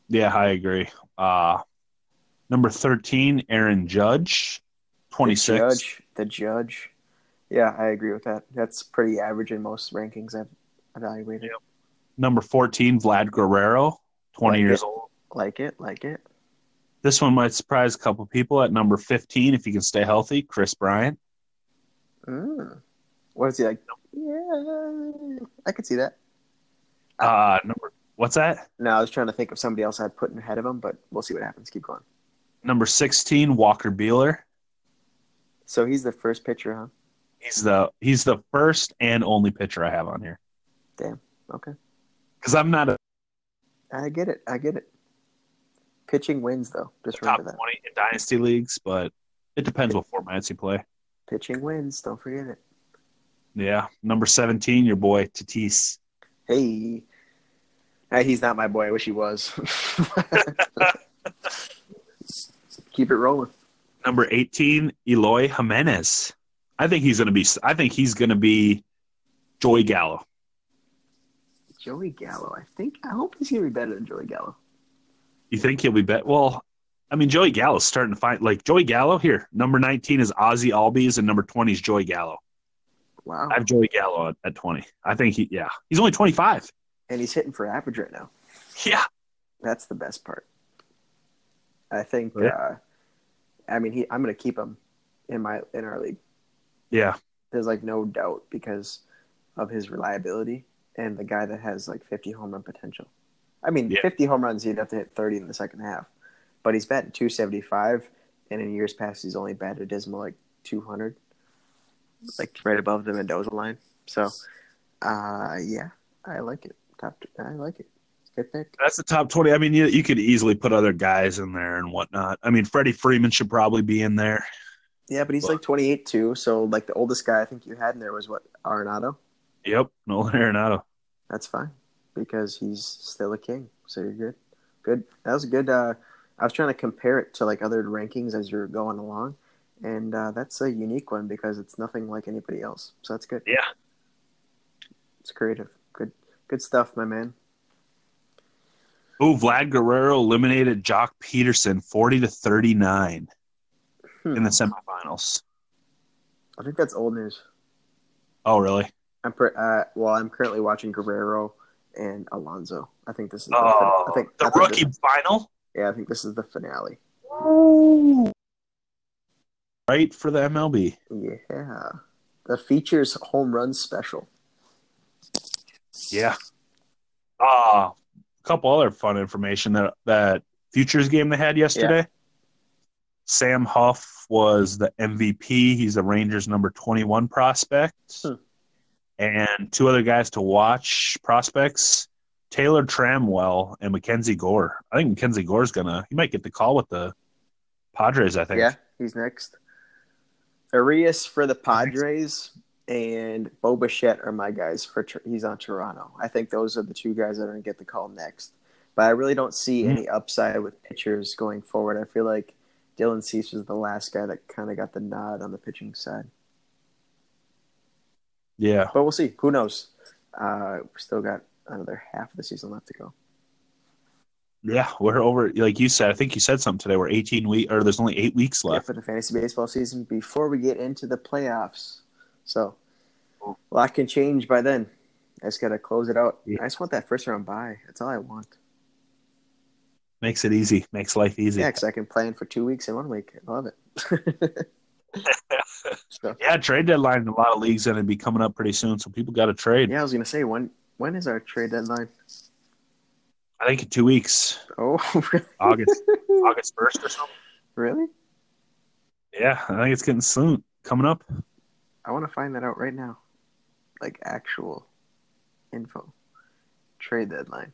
Yeah, I agree. Uh, number 13, Aaron Judge, 26. The judge, the judge. Yeah, I agree with that. That's pretty average in most rankings I've evaluated. Yep. Number 14, Vlad Guerrero, 20 Like years it. old. Like it, like it. This one might surprise a couple people. At number 15, if he can stay healthy, Kris Bryant. Mm. What is he like? Yeah, I could see that. Uh, number what's that? No, I was trying to think of somebody else I'd put in ahead of him, but we'll see what happens. Keep going. Number 16, Walker Buehler. So he's the first pitcher, huh? He's the he's the first and only pitcher I have on here Damn. Okay, because I'm not a I get it. I get it. Pitching wins, though. Just top remember 20 that. in dynasty leagues, but it depends what formats you play. Pitching wins. Don't forget it. Yeah, number 17, your boy Tatis. Hey, Uh, he's not my boy. I wish he was. Keep it rolling. Number 18, Eloy Jimenez. I think he's gonna be. I think he's gonna be Joey Gallo. Joey Gallo. I think. I hope he's gonna be better than Joey Gallo. You think he'll be bet? Well, I mean, Joey Gallo's starting to find like Joey Gallo here. Number 19 is Ozzie Albies, and number 20 is Joey Gallo. Wow. I have Joey Gallo at, at 20. I think he, yeah, he's only 25. and he's hitting for average right now. Yeah, That's the best part. I think. Yeah. Uh, I mean, he. I'm gonna keep him in my in our league. yeah, There's like no doubt because of his reliability and the guy that has like 50 home run potential. I mean, Yeah. 50 home runs, he'd have to hit 30 in the second half, but he's batting 275, and in years past, he's only batted a dismal like 200, like right above the Mendoza line. So, uh, yeah, I like it. Top, I like it. Good pick. that's the top 20. I mean, you, you could easily put other guys in there and whatnot. I mean, Freddie Freeman should probably be in there. Yeah, but he's Well- like 28 too. So, like the oldest guy I think you had in there was what Arenado. Yep, Nolan Arenado. That's fine because he's still a king. So you're good. Good. That was a good. Uh, I was trying to compare it to like other rankings as you're going along, and uh, that's a unique one because it's nothing like anybody else. So that's good. Yeah. It's creative. Good. Good stuff, my man. Oh, Vlad Guerrero eliminated Joc Pederson 40 to 39 Hmm. in the semifinals. I think that's old news. Oh, really? I'm pre- uh, well. I'm currently watching Guerrero and Alonso. I think this is. The Oh, I think the I think rookie this- final? yeah, I think this is the finale. Ooh. Right for the MLB. Yeah, the features home run special. Yeah. Uh, a couple other fun information that that futures game they had yesterday. Sam Huff was the MVP. He's the Rangers number 21 prospect. Hmm. And two other guys to watch prospects, Taylor Trammell and Mackenzie Gore. I think Mackenzie Gore's gonna he might get the call with the Padres, I think. Yeah, he's next. Urias for the Padres and Bo Bichette are my guys for he's on Toronto. I think those are the two guys that are going to get the call next. But I really don't see Mhm. any upside with pitchers going forward. I feel like Dylan Cease was the last guy that kind of got the nod on the pitching side. Yeah. But we'll see. Who knows? Uh, we still got another half of the season left to go. Yeah. We're over like you said, I think you said something today. We're eighteen week or there's only eight weeks Yeah, left. for the fantasy baseball season before we get into the playoffs. So a lot can change by then. I just gotta close it out. Yeah. I just want that first round bye. That's all I want. Makes it easy. Makes life easy. Yeah, because I can plan for two weeks in one week. I love it. so, Yeah, trade deadline in a lot of leagues going to be coming up pretty soon, so people got to trade. yeah, I was gonna say when when is our trade deadline? I think in two weeks, Oh, really? August August first or something. really? Yeah, I think it's getting soon coming up. I want to find that out right now, like actual info. Trade deadline.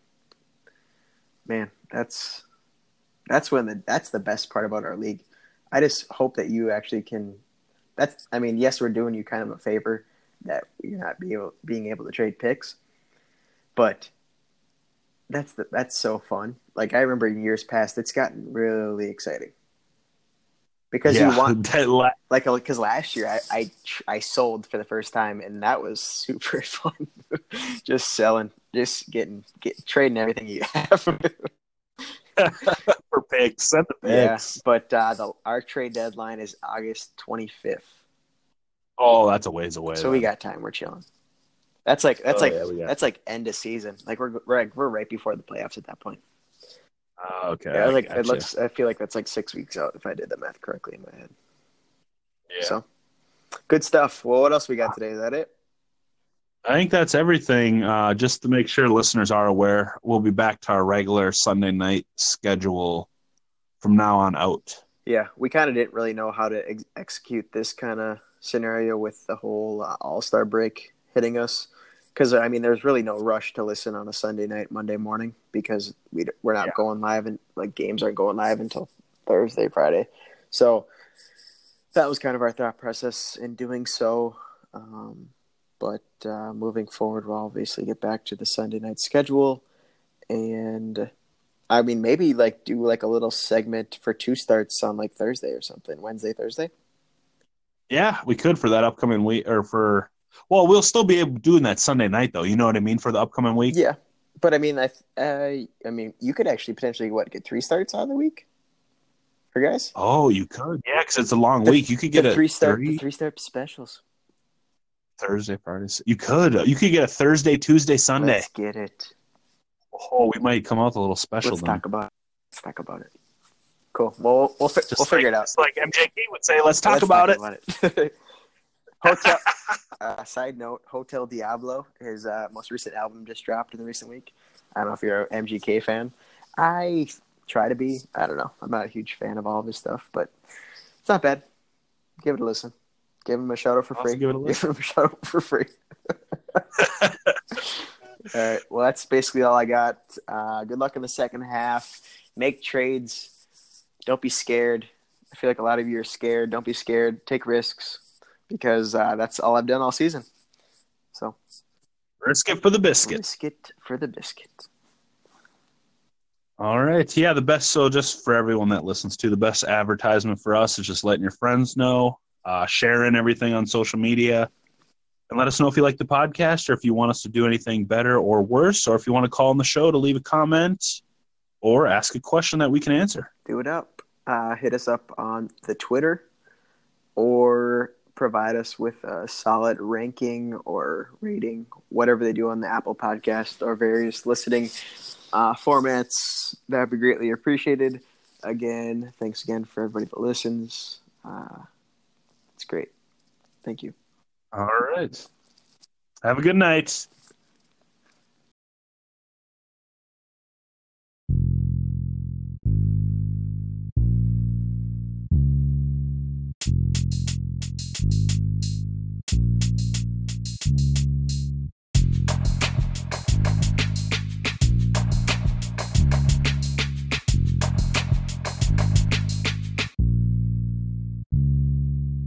Man, that's that's when the that's the best part about our league. I just hope that you actually can. That's I mean, yes, we're doing you kind of a favor that you're not be able, being able to trade picks, but that's the that's so fun. Like I remember in years past, it's gotten really exciting because yeah, you want that la- like because last year I, I I sold for the first time and that was super fun. just selling, just getting get trading everything you have. for picks. Send the yeah, but uh, the our trade deadline is August twenty fifth, Oh, that's a ways away. so we got time. We're chilling. That's like that's Oh, like yeah, that's like end of season. Like we're we're like, we're right before the playoffs at that point. Oh, okay. Yeah, I like it looks. I feel like that's like six weeks out if I did the math correctly in my head. Yeah. So good stuff. Well, what else we got today? Is that it? I think that's everything. Uh, just to make sure listeners are aware, we'll be back to our regular Sunday night schedule from now on out. Yeah, we kind of didn't really know how to ex- execute this kind of scenario with the whole uh, All Star break hitting us. Because I mean, there's really no rush to listen on a Sunday night, Monday morning, because we we're not Yeah. going live and like games aren't going live until Thursday, Friday. So that was kind of our thought process in doing so. Um, but uh, moving forward, we'll obviously get back to the Sunday night schedule, and I mean, maybe like do like a little segment for two starts on like Thursday or something, Wednesday, Thursday. Yeah, we could for that upcoming week, or for well, we'll still be able doing that Sunday night though. You know what I mean for the upcoming week. Yeah, but I mean, I uh, I mean, you could actually potentially what get three starts out of the week for guys. Oh, you could. Yeah, because it's a long The- week. You could get a three start three three start specials. Thursday, Friday. You could. You could get a Thursday, Tuesday, Sunday. Let's get it. Oh, we might come out with a little special Let's then. talk about. Let's talk about it. Cool. Well, we'll we'll, fi- we'll figure it out. Just like MGK would say, let's talk Let's about it. it. Hotel. uh, side note: Hotel Diablo, his uh, most recent album, just dropped in the recent week. I don't know if you're an MGK fan. I try to be. I don't know. I'm not a huge fan of all of his stuff, but it's not bad. Give it a listen. Give him a shout out for free. give. Give him a shout out for free. all right. Well, that's basically all I got. Uh, good luck in the second half. Make trades. Don't be scared. I feel like a lot of you are scared. Don't be scared. Take risks because uh, that's all I've done all season. So, Risk it for the biscuit. biscuit for the biscuit. All right. Yeah, the best. So, just for everyone that listens to, the best advertisement for us is just letting your friends know, uh, sharing everything on social media, and let us know if you like the podcast or if you want us to do anything better or worse, or if you want to call on the show to leave a comment or ask a question that we can answer. Do it up. Uh, hit us up on the Twitter or provide us with a solid ranking or rating, whatever they do on the Apple podcast or various listening uh, formats. That would be greatly appreciated. Again, thanks again for everybody that listens. Uh, great. Thank you. All right. Have a good night.